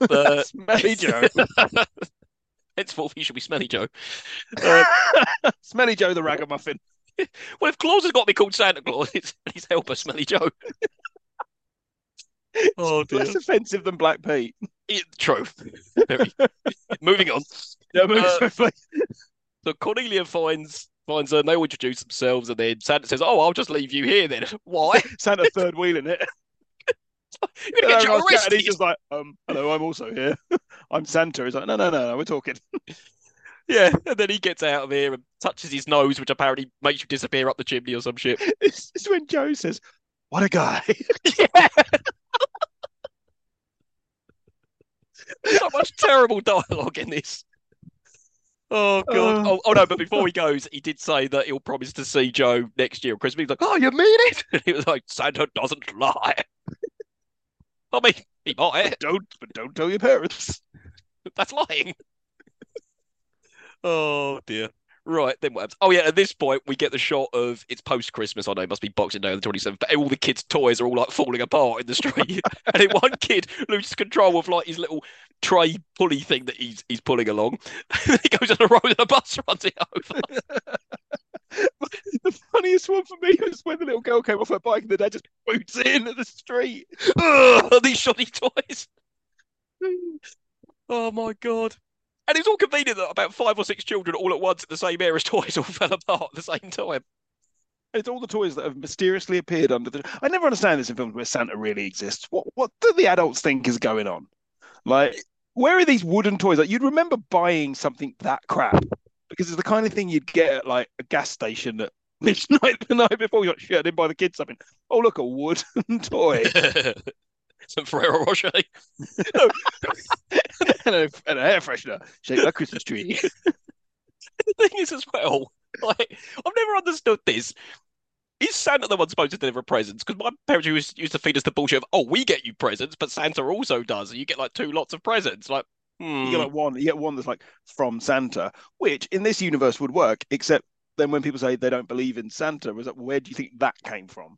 Uh, Smelly Joe. henceforth, he should be smelly Joe. Uh, Smelly Joe the ragamuffin. well, if Claus has got to be called Santa Claus, it's his helper, Smelly Joe. oh dear. Less offensive than Black Pete. It- true. Very. Moving on. Yeah, move Uh, swiftly. So Cornelia finds finds her. and They all introduce themselves, and then Santa says, "Oh, I'll just leave you here then." Why? Santa third wheeling it. You're gonna get Joe Everyone's chatting, arrested. He's just like, um, hello, I'm also here. I'm Santa. He's like, no, no, no, no, we're talking. Yeah, and then he gets out of here and touches his nose, which apparently makes you disappear up the chimney or some shit. It's, it's when Joe says, what a guy. Yeah. so much terrible dialogue in this. Oh god. Uh. oh, oh no, but before he goes, he did say that he'll promise to see Joe next year at Christmas. He's like, "Oh, you mean it?" And he was like, "Santa doesn't lie." I mean, he might. don't, but don't tell your parents. That's lying. Oh dear. Right, then what happens? Oh yeah, at this point we get the shot of it's post Christmas. I know it must be Boxing Day on the 27th, but all the kids' toys are all like falling apart in the street. and then one kid loses control of like his little tray pulley thing that he's he's pulling along. and he goes on a road and a bus runs it over. The funniest one for me was when the little girl came off her bike and the dad just boots it into the street. Ugh, these shoddy toys. Oh my god. And it's all convenient that about five or six children all at once at the same area's toys all fell apart at the same time. It's all the toys that have mysteriously appeared under the. I never understand this in films where Santa really exists. What what do the adults think is going on? Like, where are these wooden toys? Like, you'd remember buying something that crap because it's the kind of thing you'd get at like a gas station at midnight the night before you got shut in by the kids. Something. Oh, look, a wooden toy Some Ferrero Rocher. and, a, and a hair freshener shaped like a Christmas tree. The thing is, as well, like I've never understood this. Is Santa the one supposed to deliver presents? Because my parents used, used to feed us the bullshit of, oh, we get you presents, but Santa also does, and you get like two lots of presents. Like, hmm. You get like one, you get one that's like from Santa, which in this universe would work, except then when people say they don't believe in Santa, was like, where do you think that came from?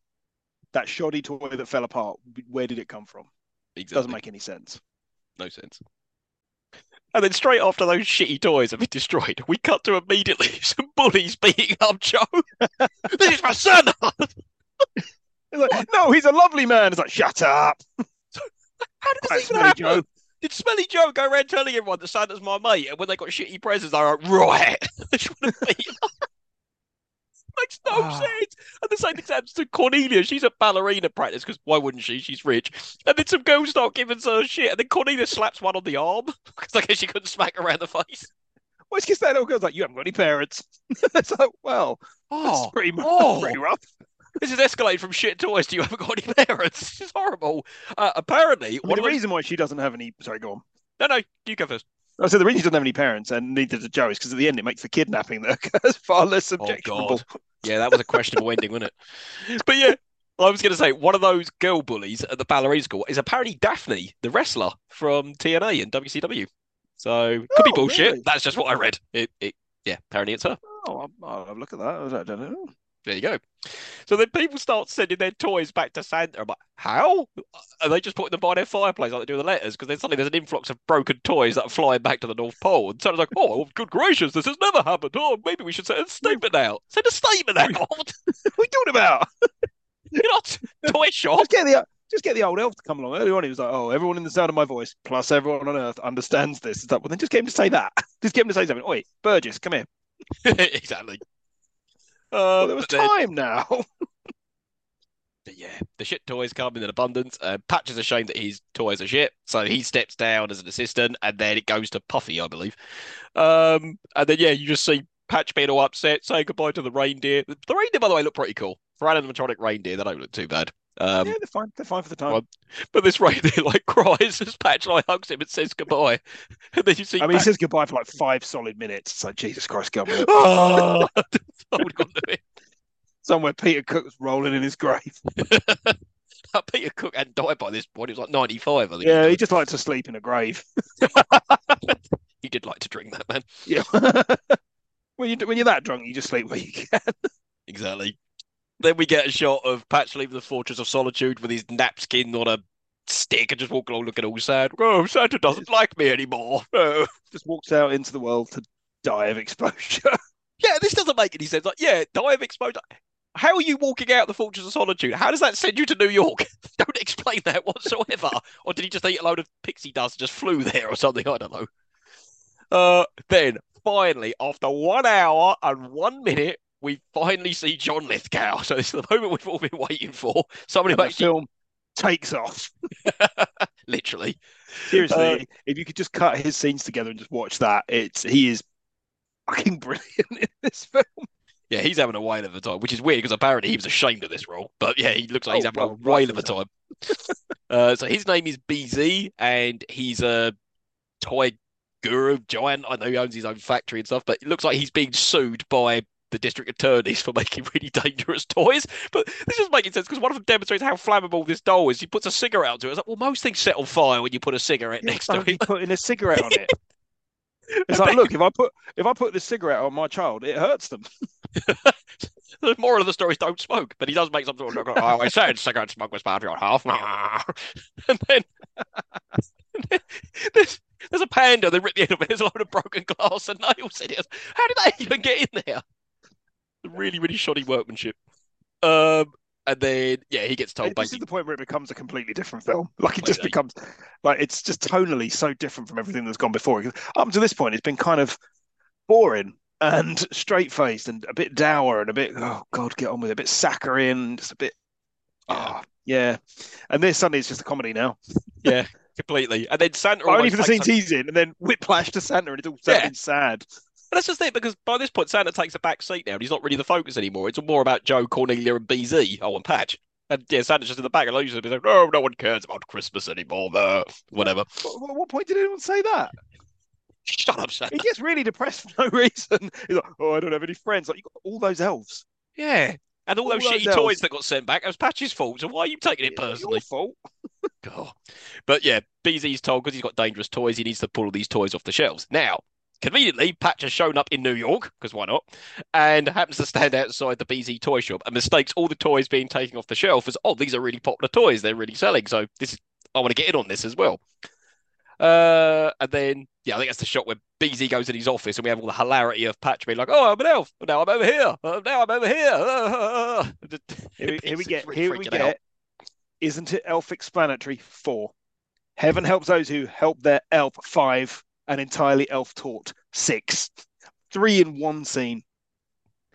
That shoddy toy that fell apart, where did it come from? exactly. Doesn't make any sense. no sense. And then straight after those shitty toys have been destroyed, we cut to immediately some bullies beating up Joe. this is my son. Like, no, he's a lovely man. It's like, shut up. How did this even happen? Joe. Did Smelly Joe go around telling everyone that Santa's my mate, and when they got shitty presents, they're like, right, I just want to meet him. Makes no Ah. sense. And the same thing happens to Cornelia. She's at ballerina practice because why wouldn't she? She's rich. And then some girls start giving her shit, and then Cornelia slaps one on the arm because I guess she couldn't smack her around the face. Well, it's because that little girl's like, you haven't got any parents. it's like, well, that's Oh, pretty, oh. pretty rough. this is escalated from shit toys to you haven't got any parents. This is horrible. Uh, apparently, I mean, one the of the... reason why she doesn't have any. Sorry, go on. no, no, you go first. Oh, I said the reason she doesn't have any parents, and neither does Joe, is because at the end it makes the kidnapping that occurs far less Oh objectionable. God, yeah, that was a questionable ending, wasn't it? But yeah, I was going to say one of those girl bullies at the ballerina school is apparently Daffney, the wrestler from TNA and WCW. So could be Oh, bullshit. really? That's just what I read. It, it, yeah, apparently it's her. Oh, I'll, I'll have a look at that. I don't know. There you go. So then people start sending their toys back to Santa. I'm like, how? Are they just putting them by their fireplace like they do the letters? Because then suddenly there's an influx of broken toys that are flying back to the North Pole. And Santa's like, oh, good gracious, this has never happened. Oh, maybe we should send a statement out. Send a statement out. What are we talking about? You're not toy shop. Just get the just get the old elf to come along. Earlier on, he was like, "Oh, everyone in the sound of my voice, plus everyone on Earth, understands this." It's like, well, then just get him to say that. Just get him to say something. Oi, Burgess, come here. exactly. Well, Uh, there was then- time now. But yeah, the shit toys come in an abundance. Uh, Patch is ashamed that his toys are shit, so he steps down as an assistant, and then it goes to Puffy, I believe. Um, and then yeah, you just see Patch being all upset, saying goodbye to the reindeer. The reindeer, by the way, look pretty cool. For animatronic reindeer, they don't look too bad. Um, yeah, they're fine. They're fine for the time. Well, but this reindeer like cries as Patch like hugs him and says goodbye, and then you see I mean, he says goodbye for like five solid minutes. It's like Jesus Christ, on. oh, holding on to it. Somewhere Peter Cook's rolling in his grave. Peter Cook hadn't died by this point. He was like 95, I think. Yeah, he just likes to sleep in a grave. He did like to drink that, man. Yeah. when you when you're that drunk, you just sleep where you can. Exactly. Then we get a shot of Patch leaving the Fortress of Solitude with his napkin on a stick and just walking along looking all sad. Oh, Santa doesn't like me anymore. Oh. Just walks out into the world to die of exposure. Yeah, this doesn't make any sense. Like, yeah, die of exposure. How are you walking out of the Fortress of Solitude? How does that send you to New York? Don't explain that whatsoever. or did he just eat a load of pixie dust and just flew there or something? I don't know. Uh, then finally, after one hour and one minute, we finally see John Lithgow. So this is the moment we've all been waiting for. Somebody the actually, film takes off. literally, Seriously, Uh, if you could just cut his scenes together and just watch that, it's he is fucking brilliant in this film. yeah, he's having a whale of a time, which is weird because apparently he was ashamed of this role. But yeah, he looks like he's Oh, having well, a whale of a time. uh, so his name is BZ, and he's a toy guru giant. I know he owns his own factory and stuff, but it looks like he's being sued by the district attorneys for making really dangerous toys. But this is making sense because one of them demonstrates how flammable this doll is. He puts a cigarette out to it. It's like, well, most things set on fire when you put a cigarette next to it. putting a cigarette on it. It's like, look, if I put if I put this cigarette on my child, it hurts them. The moral of the story is don't smoke, but he does make some sort of. Oh, I said cigarette smoke was bad for your health. and then, and then there's, there's a panda. They rip the end of it. There's a load of broken glass and nails in it. How did that even get in there? Really, really shoddy workmanship. Um, and then yeah, he gets told this is the point where it becomes a completely different film. Like it just becomes like it's just tonally so different from everything that's gone before. Up to this point, it's been kind of boring and straight faced and a bit dour and a bit oh god, get on with it, a bit saccharine, just a bit Yeah. ah yeah. And this suddenly it's just a comedy now, Yeah, completely. And then Santa only for the scenes he's in, and then whiplash to Santa, and it's all Yeah. sad. And that's just it, because by this point, Santa takes a back seat now, and he's not really the focus anymore. It's more about Joe, Cornelia, and BZ. Oh, and Patch. And yeah, Santa's just in the back, and usually like, "No, no one cares about Christmas anymore." Uh, whatever. What, what point did anyone say that? Shut up, Santa. He gets really depressed for no reason. He's like, "Oh, I don't have any friends." Like you got all those elves. Yeah. And all, All those those shitty elves. toys that got sent back, it was Patch's fault. So why are you taking it not personally? Your fault. God. But yeah, BZ's told because he's got dangerous toys, he needs to pull all these toys off the shelves. Now, conveniently, Patch has shown up in New York, because why not? And happens to stand outside the BZ toy shop and mistakes all the toys being taken off the shelf as, oh, these are really popular toys. They're really selling. So this is, I want to get in on this as well. Uh, and then, yeah, I think that's the shot where BZ goes in his office and we have all the hilarity of Patch being like, oh, I'm an elf. Now I'm over here. Uh, now I'm over here. Here we, here we get. Here we freaking out. get. Isn't it elf explanatory? Four. Heaven helps those who help their elf. Five, and entirely elf taught. Six, three in one scene.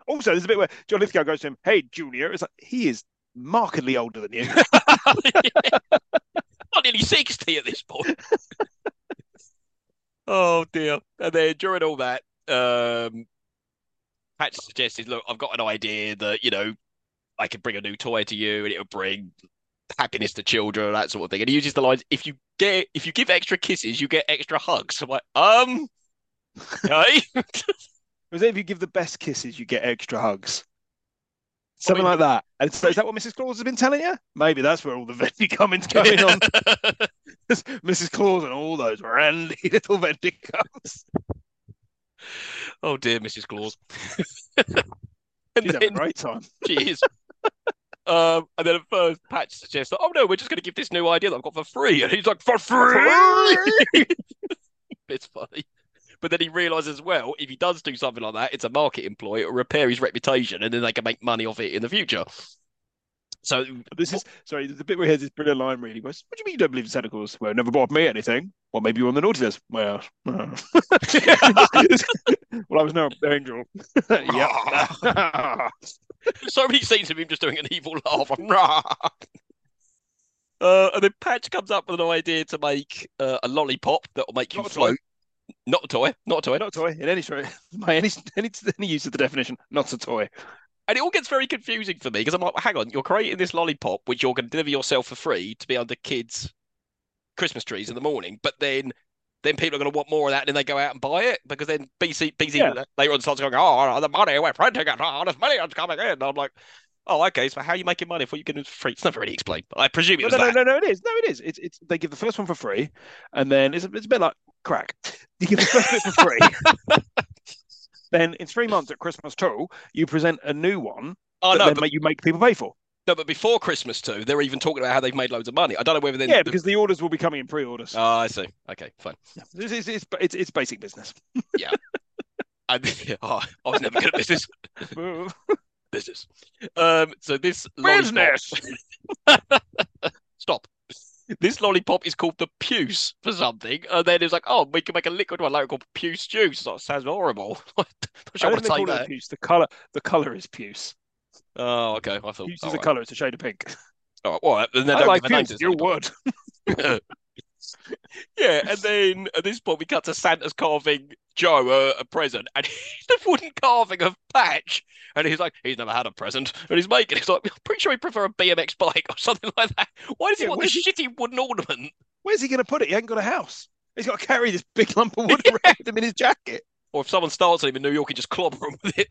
Also, there's a bit where John Lithgow goes to him, "Hey, Junior." It's like he is markedly older than you. Not nearly 60 at this point. oh dear. And then during all that, um, Patch suggested, look, I've got an idea that, you know, I could bring a new toy to you and it'll bring happiness to children, or that sort of thing. And he uses the lines, if you get if you give extra kisses, you get extra hugs. I'm like, um okay. Was it if you give the best kisses, you get extra hugs? Something like that. And so is that what Mrs. Claus has been telling you? Maybe that's where all the Vendy comments going on. Mrs. Claus and all those randy little Vendy comments. oh dear, Mrs. Claus. and She's then, a great time. She is. Um, and then at first, Patch suggests, "Oh no, we're just going to give this new idea that I've got for free," and he's like, "For free." it's funny. But then he realizes as well, if he does do something like that, it's a market ploy. It'll repair his reputation, and then they can make money off it in the future. So this is sorry. The bit where he has this brilliant line really was, "What do you mean you don't believe in Santa Claus?" Well, never bought me anything. Well, maybe you're on the naughty list. Well, uh. well, I was no angel. yeah. so many scenes of him just doing an evil laugh. uh, and then Patch comes up with an idea to make uh, a lollipop that will make you float. Not a toy. Not a toy. Not a toy. In any by any, any any use of the definition, not a toy. And it all gets very confusing for me because I'm like, hang on, you're creating this lollipop which you're going to deliver yourself for free to be under kids' Christmas trees in the morning, but then then people are going to want more of that, and then they go out and buy it because then BZ BZ yeah. later on starts going, oh, the money we're printing it, oh, there's millions coming in. And I'm like, oh, okay, so how are you making money if what you getting for free? It's never really explained, but I presume it was no, no, no, no, it is. No, it is. It's, it's they give the first one for free, and then it's, it's a bit like crack. You give the first bit for free. then in three months at Christmas too, you present a new one oh, that no, but... you make people pay for. No, but before Christmas too, they're even talking about how they've made loads of money. I don't know whether then. Yeah, because the orders will be coming in pre-orders. Oh, I see. Okay, fine. Yeah. It's, it's, it's, it's, it's basic business. yeah. I, oh, I was never good at business. business. Um, so this business. Stop this lollipop is called the Puce for something, and then it's like, oh, we can make a liquid one like called Puce juice. That sounds horrible. I don't think they call it Puce. The color, the color is Puce. Oh, okay. I thought Puce is a right. color. It's a shade of pink. Oh, Well, then I like Puce. Your word. yeah, and then at this point we cut to Santa's carving Joe a, a present, and the wooden carving of Patch, and he's like, he's never had a present, and he's making. He's like, I'm pretty sure he prefer a BMX bike or something like that. Why does he yeah, want this he... shitty wooden ornament? Where's he going to put it? He ain't got a house. He's got to carry this big lump of wood around him in his jacket. Or if someone starts him in New York, he just clobber him with it.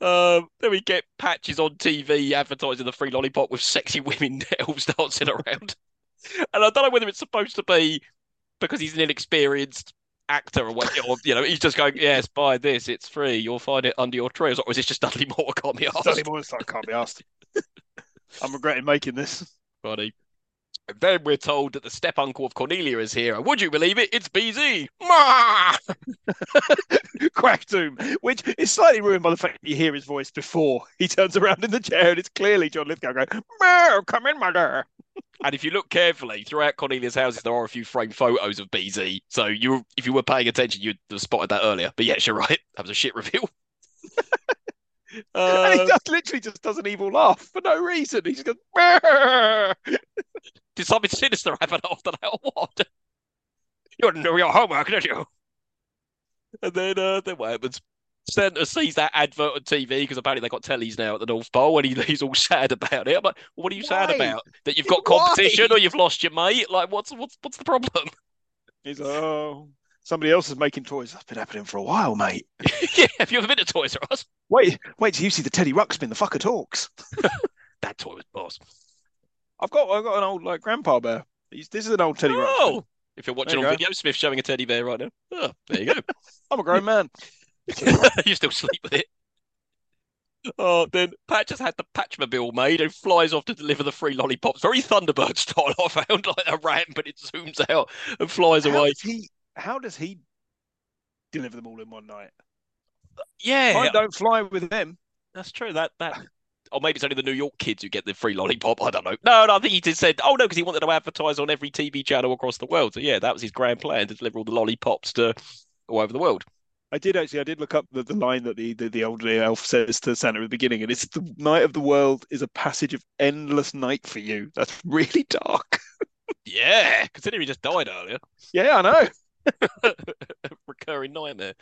Um, then we get patches on TV advertising the free lollipop with sexy women elves dancing around. And I don't know whether it's supposed to be because he's an inexperienced actor or what, or you know, he's just going, "Yes, buy this, it's free. You'll find it under your tree." Or is this just Dudley Moore? Can't be asked. Dudley Moore's like, can't be asked. I'm regretting making this. Funny. And then we're told that the step uncle of Cornelia is here. And would you believe it? It's BZ. Quackdoom, which is slightly ruined by the fact that you hear his voice before he turns around in the chair and it's clearly John Lithgow going, come in, mother. And if you look carefully throughout Cornelia's houses, there are a few framed photos of BZ. So you, if you were paying attention, you'd have spotted that earlier. But yes, you're right. That was a shit reveal. Uh, and he just literally just does an evil laugh for no reason. He just goes, Did something sinister happen after that or what? You didn't do your homework, did you? And then, uh, then what happens? Santa sees that advert on TV because apparently they got tellies now at the North Pole, and he, he's all sad about it. I'm like, well, what are you Why? sad about? That you've got competition Why? or you've lost your mate? Like, what's what's what's the problem? He's like, oh, somebody else is making toys. That's been happening for a while, mate. yeah, have you ever been to Toys R Us? Wait, wait till you see the Teddy Ruxpin, the fucker talks. that toy was boss. I've got I've got an old like grandpa bear. He's, this is an old Teddy oh, Ruxpin. If you're watching on video, Smith showing a teddy bear right now. Oh, there you go. I'm a grown man. you still sleep with it. Oh, then Patch has had the Patchmobile made and flies off to deliver the free lollipops. Very Thunderbird style, I found, like a ram, but it zooms out and flies how away. He, how does he deliver them all in one night? Yeah. I don't fly with them. That's true. That that or maybe it's only the New York kids who get the free lollipop. I don't know. No, no, I think he just said, oh no, because he wanted to advertise on every TV channel across the world. So yeah, that was his grand plan to deliver all the lollipops to all over the world. I did actually. I did look up the, the line that the, the the old elf says to Santa at the beginning, and it's the night of the world is a passage of endless night for you. That's really dark. Yeah, considering he just died earlier. Yeah, I know. Recurring nightmare.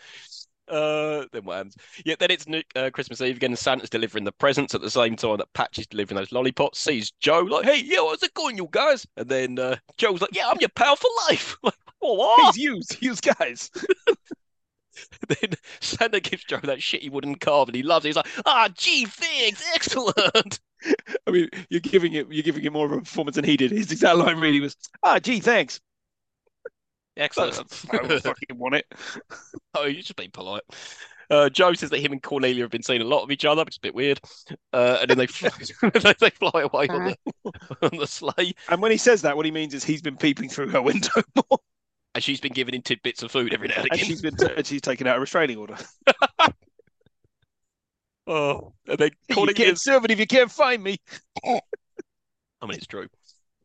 Uh, then what happens? Yeah, then it's uh, Christmas Eve again. Santa's delivering the presents at the same time that Patch is delivering those lollipops. Sees Joe like, "Hey, yeah, how's it going, you guys?" And then uh, Joe's like, "Yeah, I'm your pal for life." like, oh, what? He's used, used guys. then Santa gives Joe that shitty wooden carve, and he loves it. He's like, "Ah, gee, thanks, excellent." I mean, you're giving it, you're giving it more of a performance than he did. His exact line really was, "Ah, gee, thanks." Excellent. I don't fucking want it. oh, you just being polite. Uh, Joe says that him and Cornelia have been seeing a lot of each other, which is a bit weird. Uh, and then they fly, they fly away on the, on the sleigh. And when he says that, what he means is he's been peeping through her window more. And she's been giving him tidbits of food every now and again. And she's been t- and she's taken out a restraining order. oh, and then Cornelia... You can't serve it if you can't find me. I mean, it's true.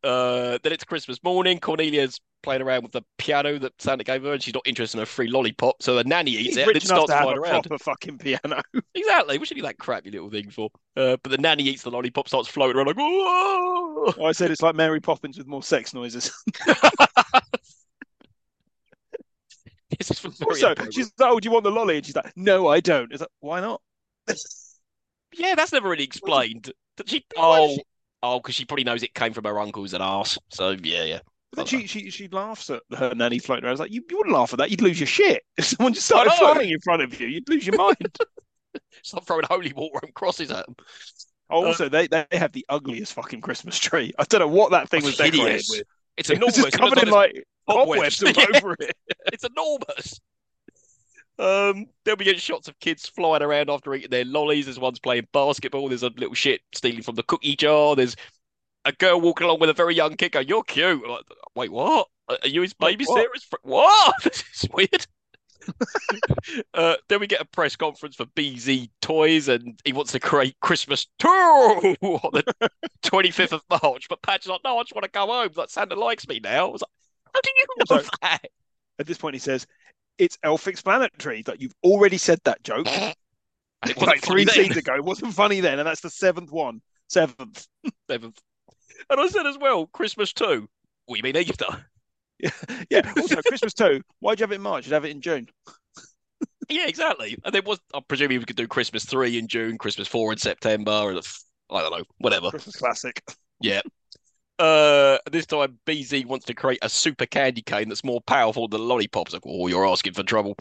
Uh, then it's Christmas morning. Cornelia's playing around with the piano that Santa gave her, and she's not interested in a free lollipop. So the nanny eats He's it and it starts to flying around. Proper fucking piano. exactly. What should be that crappy little thing for? Uh, but the nanny eats the lollipop, starts floating around like, oh! I said it's like Mary Poppins with more sex noises. also, she's like, "Oh, do you want the lolly?" And she's like, "No, I don't." It's like, why not? yeah, that's never really explained. Did she? Oh, oh, because she probably knows it came from her uncle's an ass. So yeah, yeah. But then she, she she laughs at her nanny floating around. I was like, you, you wouldn't laugh at that. You'd lose your shit. If someone just started flying in front of you, you'd lose your mind. Stop throwing holy water and crosses at them. Oh, also, uh, they, they have the ugliest fucking Christmas tree. I don't know what that thing was decorated with. It's enormous. It's covered in like cobwebs all over it. it's enormous. Um, then we get shots of kids flying around after eating their lollies. There's one's playing basketball. There's a little shit stealing from the cookie jar. There's a girl walking along with a very young kid going, You're cute. Like, Wait, what? Are you his babysitter? What? what? this is weird. uh, then we get a press conference for BZ Toys, and he wants to create Christmas 2 on the 25th of March. But Pat's like, no, I just want to go home. Like Santa likes me now. I was like, how do you know that? At this point, he says, it's elf-explanatory. That you've already said that joke. It was like three scenes ago. It wasn't funny then, and that's the seventh one. Seventh. Seventh. And I said as well, Christmas too. What do you mean Easter? Yeah, yeah. Also, Christmas too. Why'd you have it in March? You'd have it in June. yeah, exactly. And there was, I presume we could do Christmas three in June, Christmas four in September, or the, I don't know, whatever. Christmas classic. Yeah. Uh, this time BZ wants to create a super candy cane that's more powerful than lollipops. Like, oh, you're asking for trouble.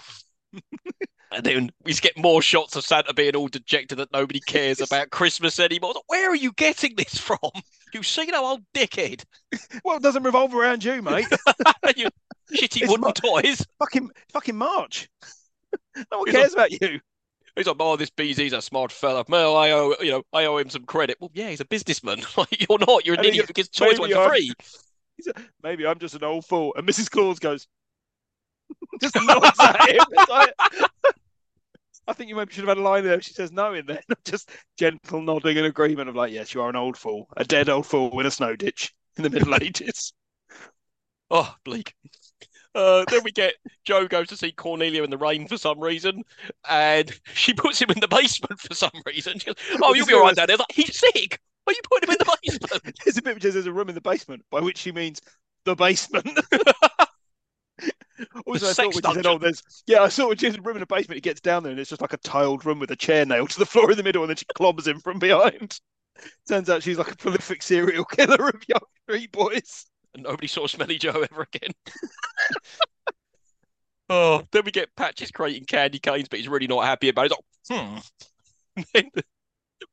and then we get more shots of Santa being all dejected that nobody cares about Christmas anymore. Like, Where are you getting this from? You see no old dickhead. Well, it doesn't revolve around you, mate. you shitty it's wooden toys. Fucking fucking March. no one cares like, about you. He's like, oh, this BZ's a smart fella. Well, I owe, you know, I owe him some credit. Well, yeah, he's a businessman. Like, you're not. You're an and idiot who gets toys away for free. A, maybe I'm just an old fool. And Mrs. Claus goes, just nods at him. Like, I think you maybe should have had a line there. She says no in there. Just gentle nodding in agreement of like, yes, you are an old fool, a dead old fool in a snow ditch in the Middle Ages. Oh, bleak. Uh, then we get Joe goes to see Cornelia in the rain for some reason, and she puts him in the basement for some reason. Goes, "Oh, you'll be all right down there." Like, He's sick. Why are you putting him in the basement? there's a bit which says there's a room in the basement, by which she means the basement. Also, I thought when she said, "Oh, there's yeah," I saw when she's in a room in the basement. He gets down there and it's just like a tiled room with a chair nailed to the floor in the middle, and then she clobbers him from behind. Turns out she's like a prolific serial killer of young street boys. And nobody saw Smelly Joe ever again. oh, then we get Patches creating candy canes, but he's really not happy about it. He's like, hmm. then,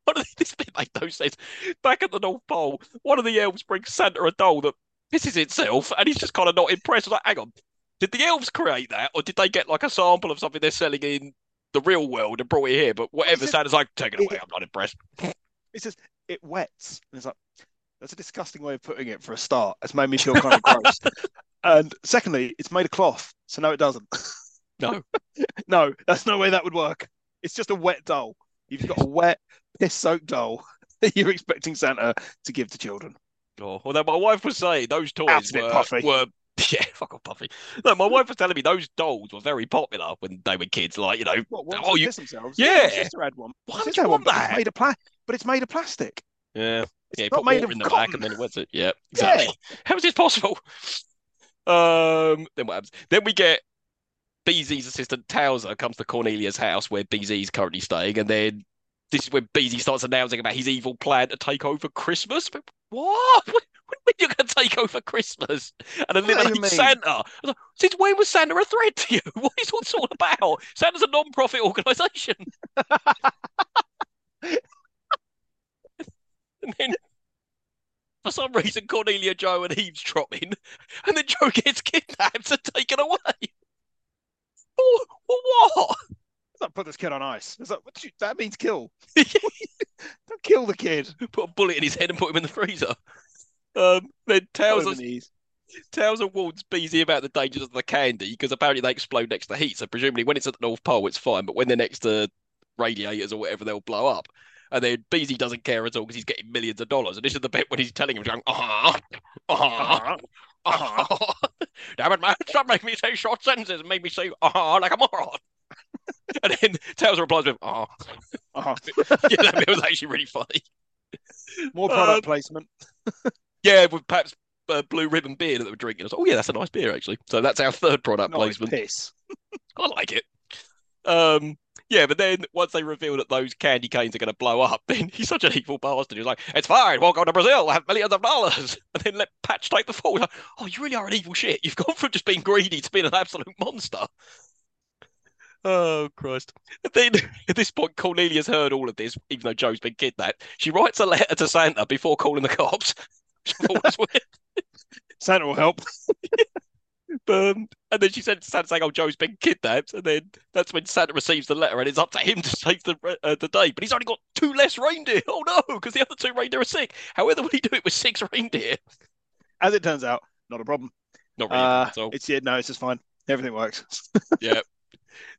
one of the, this bit made no sense. Back at the North Pole, one of the elves brings Santa a doll that pisses itself, and he's just kind of not impressed. Was like, hang on, did the elves create that, or did they get like a sample of something they're selling in the real world and brought it here? But whatever, Santa's like, take it away. It, I'm not impressed. It says it wets, and it's like that's a disgusting way of putting it for a start. It's made me feel kind of gross. And secondly, it's made of cloth, so no, it doesn't. No, no, that's no way that would work. It's just a wet doll. You've got a wet, piss-soaked doll that you're expecting Santa to give to children. Oh, although my wife was saying those toys were, were yeah, fuck off, Puffy. No, my wife was telling me those dolls were very popular when they were kids. Like you know, What, Oh, you- themselves? Yeah. my sister had one. Why would you want but it's that? made of pla- but it's made of plastic. yeah, It's yeah. not Put made of in the back cotton. and then it wets it. Yeah, exactly. Yeah. How is this possible? Um, then what happens? Then we get BZ's assistant Towzer comes to Cornelia's house where BZ's currently staying, and then this is when BZ starts announcing about his evil plan to take over Christmas. But What? When when you're going to take over Christmas and eliminate? Santa? Like, Since when was Santa a threat to you? What is what's all about? Santa's a non-profit organisation. and then for some reason Cornelia, Joe, and Eve's dropping, and then Joe gets kidnapped and taken away. What? Like put this kid on ice. It's like what you, that means kill. Don't kill the kid. Put a bullet in his head and put him in the freezer. Um, then him us in these. Beezy about the dangers of the candy because apparently they explode next to heat. So presumably when it's at the North Pole, it's fine, but when they're next to radiators or whatever, they'll blow up. And then Beezy doesn't care at all because he's getting millions of dollars. And this is the bit when he's telling him, going, ah, ah, Uh-huh. ah. Damn it, man! Stop making me say short sentences and make me say ah like a moron. and then Towzer replies with ah. Uh-huh. Yeah, that bit was actually really funny. More product placement. Yeah, with perhaps uh, blue ribbon beer that we're drinking. I was like, oh yeah, that's a nice beer actually. So that's our third product like placement. piss. I like it. Um, yeah, but then once they reveal that those candy canes are going to blow up, then he's such an evil bastard. He's like, "It's fine. We'll go to Brazil. We'll have millions of dollars." And then let Patch take the fall. Like, oh, you really are an evil shit. You've gone from just being greedy to being an absolute monster. Oh Christ! And then at this point, Cornelia's heard all of this, even though Joe's been kidnapped. She writes a letter to Santa before calling the cops. Which I thought was weird. Santa will help. Um, and then she sent Santa saying, "Oh, Joe's been kidnapped." And then that's when Santa receives the letter, and it's up to him to save the uh, the day. But he's only got two less reindeer. Oh no, because the other two reindeer are sick. However, would he do it with six reindeer? As it turns out, not a problem. Not really. Uh, at all. it's yeah, no, it's just fine. Everything works. Yeah.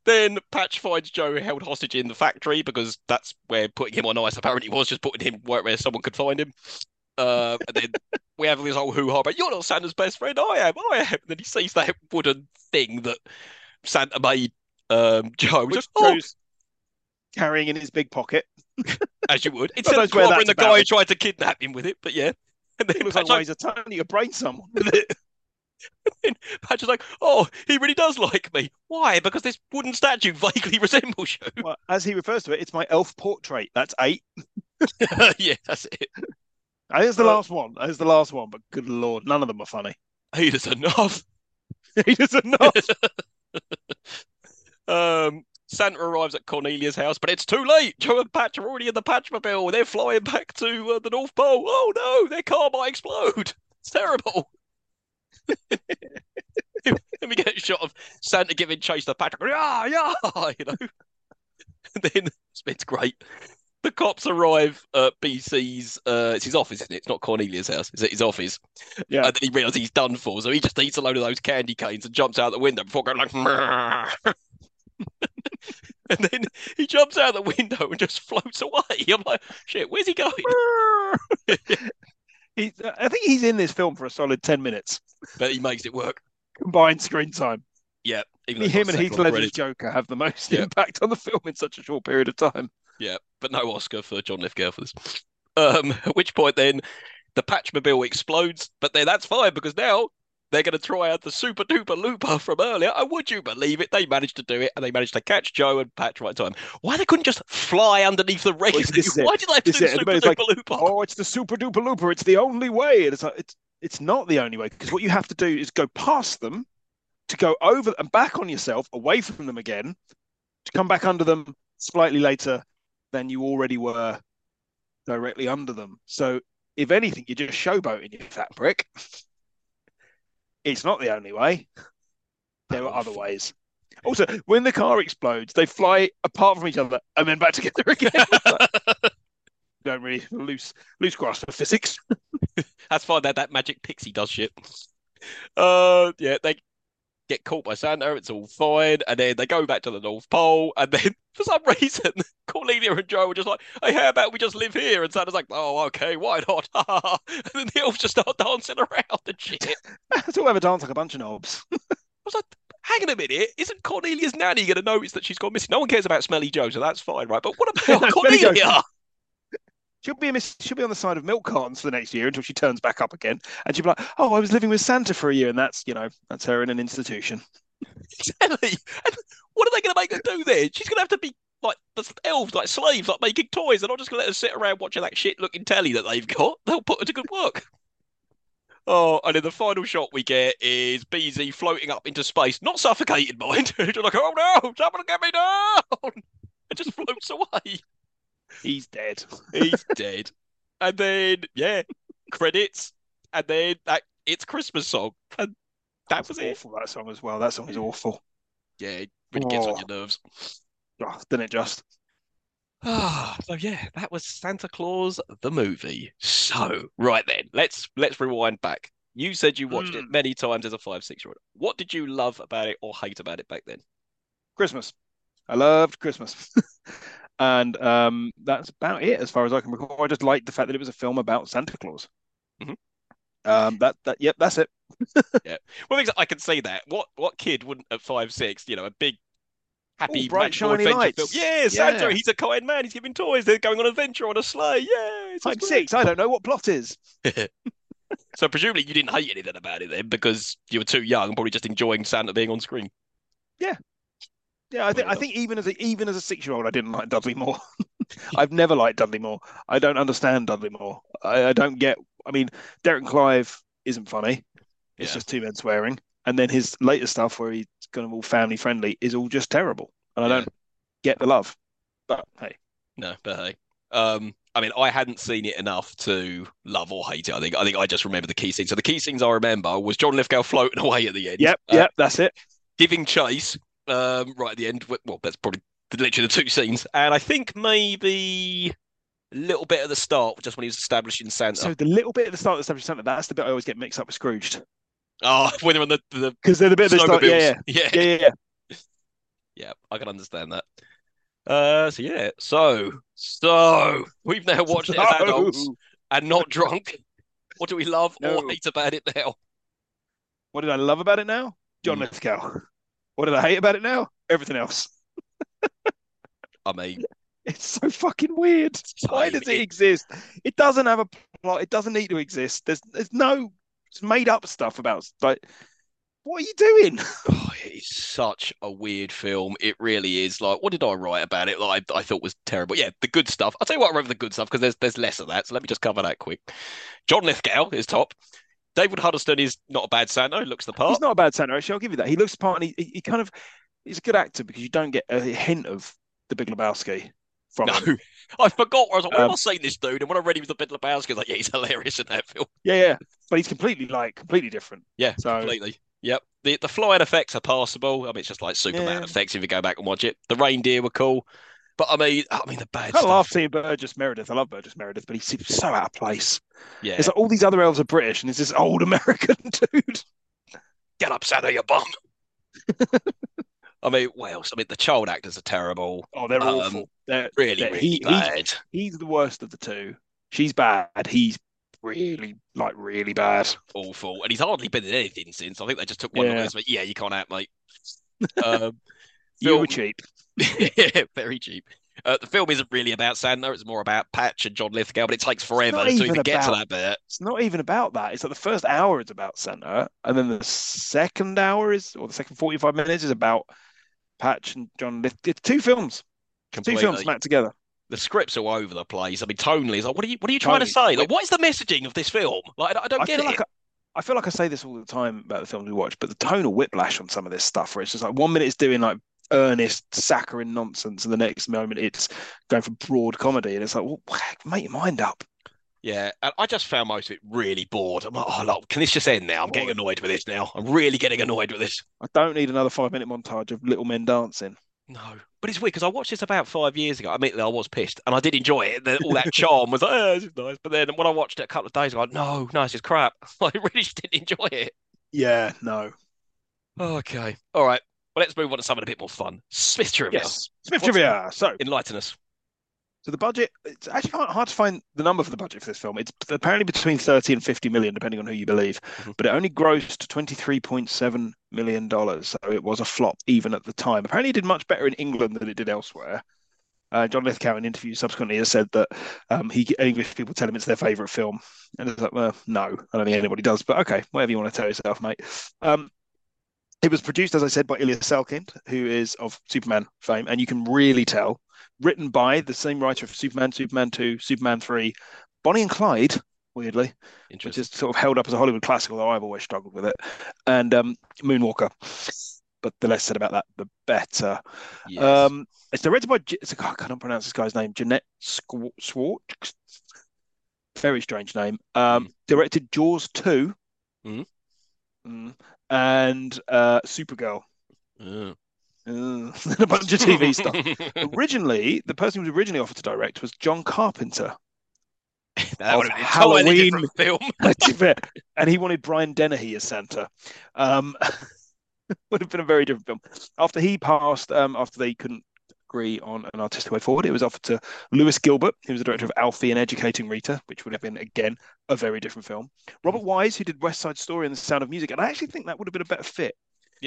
Then Patch finds Joe held hostage in the factory because that's where putting him on ice apparently was just putting him where someone could find him. Uh, and then we have this whole hoo ha about you're not Santa's best friend. I am. I am. And then he sees that wooden thing that Santa made um, Joe. Which Just, oh, carrying in his big pocket. as you would. Instead of clobbering the guy who tried to kidnap him with it, but yeah. And then It looks like he's a tiny, you brain someone it. Patch is like, oh, he really does like me. Why? Because this wooden statue vaguely resembles you. Well, as he refers to it, it's my elf portrait. That's eight. yeah, that's it. That is the Uh, last one. Is the last one. But good lord, none of them are funny. He does enough. he doesn't know. Um, Santa arrives at Cornelia's house, but it's too late. Joe and Patch are already in the Patchmobile. They're flying back to uh, the North Pole. Oh no, their car might explode. It's terrible. and we get a shot of Santa giving chase to Patrick. Yeah, yeah, you know. And then it's, it's great. The cops arrive at BZ's. Uh, it's his office, isn't it? It's not Cornelia's house. It's at his office. Yeah. And then he realizes he's done for, so he just eats a load of those candy canes and jumps out the window before going like. And then he jumps out the window and just floats away. I'm like, shit, where's he going? He, I think he's in this film for a solid ten minutes But he makes it work. combined screen time. Yeah, even Him and Heath Ledger's. Joker have the most Yeah. impact on the film in such a short period of time. Yeah, but no Oscar for John Lithgow for this. Um, at which point then the Patchmobile explodes, but then that's fine because now they're going to try out the super duper looper from earlier. And would you believe it? They managed to do it, and they managed to catch Joe and Patch right time. Why they couldn't just fly underneath the regular? this. Why did they have to do the super Everybody's like, duper looper? Oh, it's the super duper looper. It's the only way. And it's like it's it's not the only way because what you have to do is go past them to go over and back on yourself, away from them again, to come back under them slightly later than you already were directly under them. So if anything, you're just showboating you fat prick. It's not the only way. There are other ways. Also, when the car explodes, they fly apart from each other and then back together again. Don't really loose loose grasp of physics. That's fine. That that magic pixie does shit. Uh, yeah, they get caught by Santa. It's all fine, and then they go back to the North Pole, and then for some reason, Cornelia and Joe were just like, "Hey, how about we just live here?" And Santa's like, "Oh, okay, why not?" and then the elves just start dancing around and shit. Let's all a dance like a bunch of knobs. I was like, hang on a minute, isn't Cornelia's nanny going to notice that she's gone missing? No one cares about Smelly Joe, so that's fine, right? But what about Cornelia? She'll be a she'll be on the side of milk cartons for the next year until she turns back up again, and she'll be like, "Oh, I was living with Santa for a year," and that's you know that's her in an institution. Exactly. What are they going to make her do there? She's going to have to be like the elves, like slaves, like making toys. They're not just going to let her sit around watching that shit looking telly that they've got. They'll put her to good work. Oh, and then the final shot we get is BZ floating up into space, not suffocated, mind. Just like, oh no, someone get me down! And just floats away. He's dead. He's dead. And then, yeah, credits. And then that it's Christmas song. And that That's was it. awful. That song as well. That song is awful. Yeah, it really gets on Oh. your nerves. Oh, didn't it just? Ah, so yeah, that was Santa Claus the movie. So, right then, let's let's rewind back. You said you watched it Mm. many times as a five, six year old. What did you love about it or hate about it back then? Christmas. I loved Christmas. and um, that's about it as far as I can recall. I just liked the fact that it was a film about Santa Claus. Mhm. Um, that that yep, that's it. Well, because I can say that. What what kid wouldn't at five, six, you know, a big happy Ooh, bright, shiny lights. film. Yeah, Santa, Yeah. he's a kind man. He's giving toys. They're going on an adventure on a sleigh. Yeah, it's I'm six. I don't know what plot is. So presumably you didn't hate anything about it then because you were too young, probably just enjoying Santa being on screen. Yeah, I think I think even as a even as a six year old, I didn't like Dudley Moore. I've never liked Dudley Moore. I don't understand Dudley Moore. I, I don't get. I mean, Derek and Clive isn't funny. It's Yeah. just two men swearing, and then his later stuff where he's kind of all family friendly is all just terrible, and I Yeah. don't get the love. But hey, No, but hey. Um, I mean, I hadn't seen it enough to love or hate it. I think I think I just remember the key scenes. So the key scenes I remember was John Lithgow floating away at the end. yep, uh, yep, that's it. giving chase um, right at the end. Well, that's probably literally the two scenes, and I think maybe a little bit at the start, just when he was establishing Santa. So the little bit at the start of the Establishment Center, that's the bit I always get mixed up with Scrooged oh, when they're on the the because they're the bit at the start. Yeah, yeah, yeah, yeah, yeah, yeah. I can understand that. Uh, so yeah, so so we've now watched it as adults and not drunk. What do we love or hate about it now? what did I love about it now? John Mm. Lithgow. What did I hate about it now? Everything else. I mean, It's so fucking weird. Why does it exist? It doesn't have a plot. It doesn't need to exist. There's there's no it's made up stuff about like what are you doing? oh, it is such a weird film. It really is. Like, what did I write about it? Like, I, I thought was terrible. Yeah, the good stuff. I'll tell you what I wrote the good stuff because there's there's less of that. So let me just cover that quick. John Lithgow is top. David Huddleston is not a bad Santa. He looks the part. He's not a bad Santa, actually. I'll give you that. He looks the part, and he, he, kind of he's a good actor because you don't get a hint of the Big Lebowski from him. No, I forgot. I was like, Um, I seen this dude? And when I read him with the Big Lebowski, I was like, yeah, he's hilarious in that film. Yeah, yeah, but he's completely like completely different. Yeah, So- completely. Yep. The the flying effects are passable. I mean, it's just like Superman Yeah. effects if you go back and watch it. The reindeer were cool, but I mean, I mean the bad I stuff. love seeing Burgess Meredith. I love Burgess Meredith, but he seems so out of place. Yeah, It's like all these other elves are British, and it's this old American dude. get up, Santa, you bum. I mean, what else? I mean, the child actors are terrible. Oh, they're Um, awful. They're Really, Yeah, really he- he- bad. he's the worst of the two. She's bad. He's really like really bad. Awful. And he's hardly been in anything since. I think they just took one of those. But yeah, you can't act, mate. Um, You were cheap. yeah, very cheap. Uh, the film isn't really about Santa. It's more about Patch and John Lithgow, but it takes forever to even even get to that bit. It's not even about that. It's like the first hour is about Santa, and then the second hour is, or the second 45 minutes is about Patch and John Lithgow. It's two films. Two films smacked together. the scripts are all over the place. I mean, tonally, it's like, what are you, what are you trying to say? Like, what is the messaging of this film? Like, I, I don't I get it. like I, I feel like I say this all the time about the films we watch, but the tonal whiplash on some of this stuff, where it's just like one minute it's doing like earnest saccharine nonsense, and the next moment it's going for broad comedy, and it's like, well, make your mind up. Yeah, and I just found most of it really bored. I'm like, oh, look, can this just end now? I'm getting annoyed with this now. I'm really getting annoyed with this. I don't need another five minute montage of little men dancing. No, but it's weird because I watched this about five years ago. Admittedly, I was pissed, and I did enjoy it. The- all that charm was like, oh, this is nice. But then when I watched it a couple of days ago, like, no, no, this is crap. I really just didn't enjoy it. Yeah, no. Okay. All right. Well, let's move on to something a bit more fun. Smith trivia. Yes, Smith What's- trivia. So, Enlighten us. so the budget. It's actually hard, hard to find the number for the budget for this film. It's apparently between thirty and fifty million, depending on who you believe. Mhm. But it only grossed twenty three point seven million dollars, so it was a flop even at the time. Apparently, it did much better in England than it did elsewhere. Uh, John Lithgow, in interviews subsequently, has said that um, he English people tell him it's their favourite film, and it's like, well, no, I don't think anybody does. But okay, whatever you want to tell yourself, mate. Um, it was produced, as I said, by Ilya Salkind, who is of Superman fame, and you can really tell. Written by the same writer of Superman, Superman 2, Superman 3, Bonnie and Clyde, weirdly, which is sort of held up as a Hollywood classic, although I've always struggled with it, and um, Moonwalker. But the less said about that, the better. Yes. Um, it's directed by, it's a, I cannot pronounce this guy's name, Jeanette Squ- Szwarc. Very strange name. Um, Directed Jaws 2 Mhm. Mm. And uh, Supergirl. Uh. Uh, and a bunch of TV stuff. Originally, the person who was originally offered to direct was John Carpenter. that would have been a totally Halloween. different film. To be fair, and he wanted Brian Dennehy as Santa. Um, would have been a very different film. After he passed, um, after they couldn't agree on an artistic way forward, it was offered to Lewis Gilbert, who was the director of Alfie and Educating Rita, which would have been again a very different film. Robert mm. Wise, who did West Side Story and The Sound of Music, and I actually think that would have been a better fit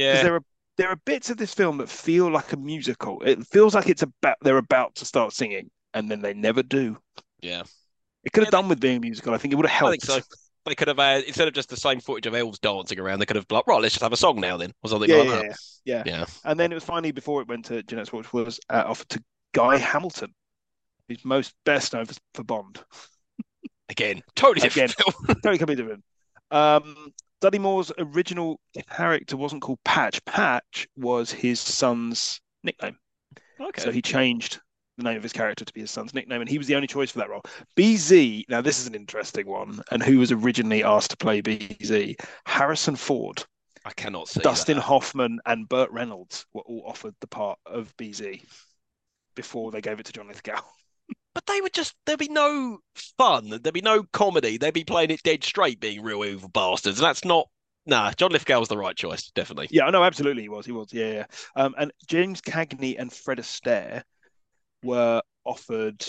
because Yeah. there are there are bits of this film that feel like a musical. It feels like it's about they're about to start singing, and then they never do. Yeah. It could have Yeah, done with being a musical. I think it would have I helped. think so. They could have uh, instead of just the same footage of elves dancing around, they could have like, right, let's just have a song now then, or something Yeah, like yeah, that. yeah. Yeah. And then it was finally before it went to Jeanette Watch was uh, offered to Guy Hamilton, who's most best known for, for Bond. Again, totally different Again. Totally completely different. Um, Dudley Moore's original character wasn't called Patch. Patch was his son's nickname. okay. So he changed the name of his character to be his son's nickname, and he was the only choice for that role. BZ, now this is an interesting one, and who was originally asked to play BZ? Harrison Ford, I cannot see Dustin that. Hoffman, and Burt Reynolds were all offered the part of BZ before they gave it to John Lithgow. But they would just there'd be no fun, there'd be no comedy, they'd be playing it dead straight, being real evil bastards, and that's not. Nah, John Lithgow was the right choice, definitely. Yeah, I know, absolutely, he was. He was. Yeah, yeah. Um, and James Cagney and Fred Astaire were offered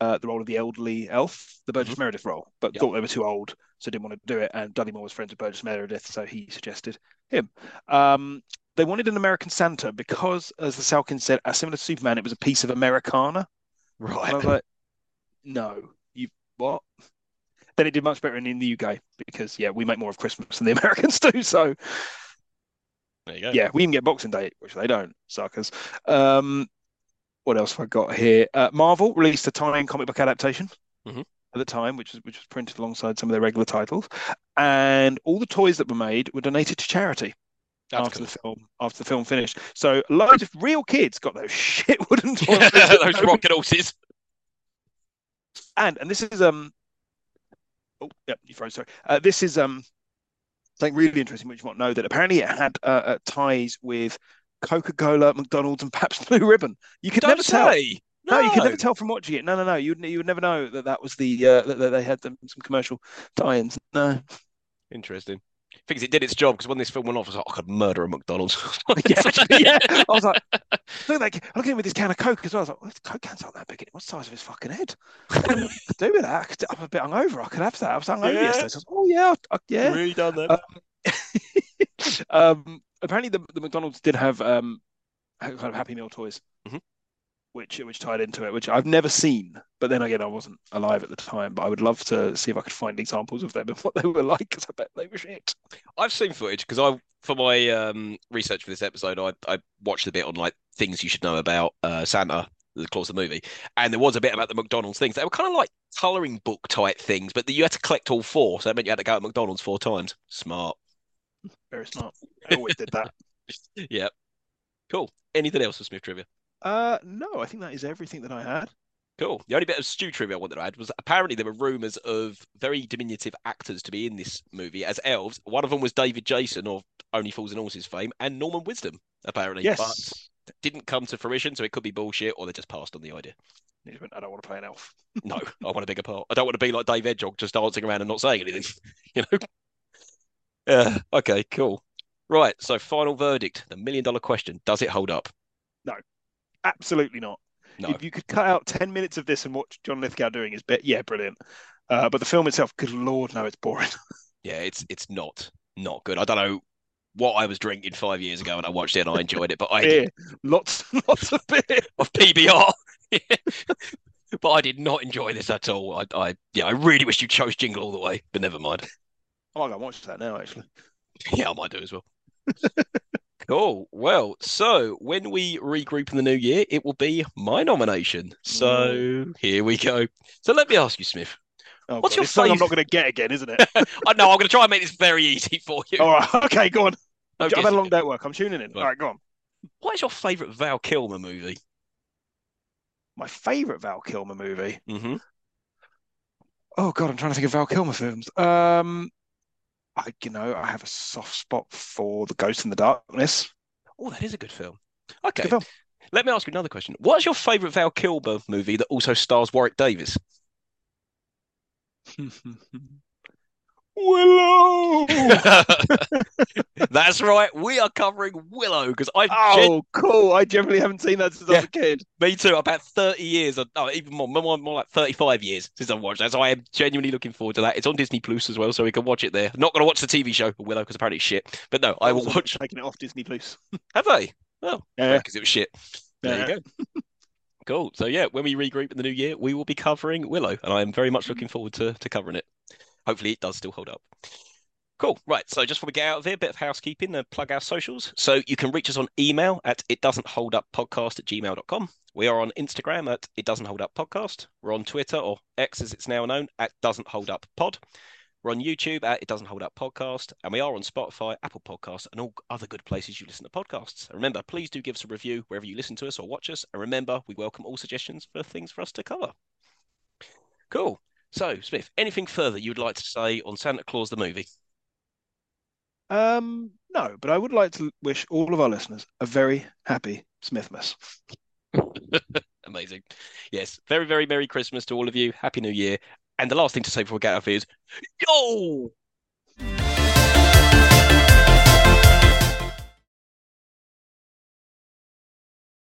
uh, the role of the elderly elf, the Burgess Meredith role, but Mm-hmm. Yep. thought they were too old, so didn't want to do it. And Dudley Moore was friends with Burgess Meredith, so he suggested him. Um, they wanted an American Santa because, as the Salkind said, similar to Superman, it was a piece of Americana. And I was Right. like, no, you what? Then it did much better in, in the UK because, yeah, we make more of Christmas than the Americans do. So, There you go. yeah, we even get Boxing Day, which they don't, suckers. Um, what else have I got here? Uh, Marvel released a tie-in comic book adaptation Mhm. at the time, which was which was printed alongside some of their regular titles, and all the toys that were made were donated to charity That's after cool. the film after the film finished. So loads of real kids got those shit wooden toys. Those rocket horses. and and this is um oh yeah you froze sorry uh, this is um something really interesting which you might know that apparently it had uh, uh, ties with Coca-Cola, McDonald's, and Pabst Blue Ribbon. You could Don't never tell. say. No, you could never tell from watching it. No, no, no. You would you would never know that that was the uh, that, that they had them, some commercial tie-ins. No, Interesting. Things it did its job because when this film went off, I was like, I could murder a McDonald's. yeah, yeah. I was like, look like I'm looking at him with this can of Coke as well. I was like, well, the Coke cans aren't that big. What size of his fucking head? What could I do with that? I could, I'm a bit hungover. I could have that. I was hungover Yeah. yesterday. So I was, oh yeah, I, yeah. Really done that. Uh, um, apparently, the, the McDonald's did have um, kind of Happy Meal toys, Mhm. which which tied into it, which I've never seen. But then again, I wasn't alive at the time. But I would love to see if I could find examples of them and what they were like, because I bet they were shit. I've seen footage because I, for my um, research for this episode, I, I watched a bit on like things you should know about uh, Santa, the Claus the movie, and there was a bit about the McDonald's things. They were kind of like coloring book type things, but you had to collect all four, so that meant you had to go at McDonald's four times. Smart. Very smart. I always did that. Yeah. Cool. Anything else for Smith trivia? Uh, no, I think that is everything that I had. Cool. The only bit of stew trivia I wanted to add was apparently there were rumors of very diminutive actors to be in this movie as elves. One of them was David Jason of Only Fools and Horses fame, and Norman Wisdom, apparently. Yes. But didn't come to fruition, so it could be bullshit, or they just passed on the idea. I don't want to play an elf. No, I want a bigger part. I don't want to be like Dave Edgog, just dancing around and not saying anything. You know? Yeah. Okay. Cool. Right. So, final verdict, the million dollar question: Does it hold up? No. Absolutely not. No. If you could cut out 10 minutes of this and watch John Lithgow doing his bit, yeah, brilliant. Uh, but the film itself, good lord, no, it's boring. Yeah, it's it's not not good. I don't know what I was drinking five years ago and I watched it and I enjoyed it, but I beer, lots, lots of beer. of PBR. but I did not enjoy this at all. I, I yeah, I really wish you chose Jingle All the Way, but never mind. I might go and watch that now, actually. Yeah, I might do as well. Cool. Well, so when we regroup in the new year, it will be my nomination. So here we go. So let me ask you, Smith. Oh, What's God, your something I'm not going to get again, isn't it? I know I'm going to try and make this very easy for you. All right, okay, go on. Oh, I've had a long day at work. I'm tuning in. Right. All right, go on. What is your favourite Val Kilmer movie? My favourite Val Kilmer movie. hmm Oh God, I'm trying to think of Val Kilmer films. Um, I, you know, I have a soft spot for The Ghost in the Darkness. Oh, that is a good film. Okay. Good film. Let me ask you another question. What's your favourite Val Kilmer movie that also stars Warwick Davis? Willow. That's right. We are covering Willow because oh, gen- Oh, cool. I generally haven't seen that since I was a kid. me too. About thirty years, or no, even more, more, more like thirty-five years since I've watched that. So I am genuinely looking forward to that. It's on Disney Plus as well, so we can watch it there. Not going to watch the TV show Willow because apparently it's shit. But no, I will watch. Taking it off Disney Plus. Have they? Oh, Yeah. because it was shit. There Yeah. you go. Cool. So yeah, when we regroup in the new year, we will be covering Willow, and I am very much looking forward to to covering it. Hopefully, it does still hold up. Cool. Right. So just before we get out of here, a bit of housekeeping and plug our socials. So you can reach us on email at it doesn't hold up podcast at gmail.com. We are on Instagram at it doesn't hold up podcast. We're on Twitter or X as it's now known at doesn't hold up pod. We're on YouTube at It Doesn't Hold Up Podcast, and we are on Spotify, Apple Podcasts, and all other good places you listen to podcasts. And remember, please do give us a review wherever you listen to us or watch us. And remember, we welcome all suggestions for things for us to cover. Cool. So, Smith, anything further you would like to say on Santa Claus the movie? Um, no, but I would like to wish all of our listeners a very happy Smithmas. Amazing. Yes, very, very Merry Christmas to all of you. Happy New Year. And the last thing to say before we get out of here is, yo!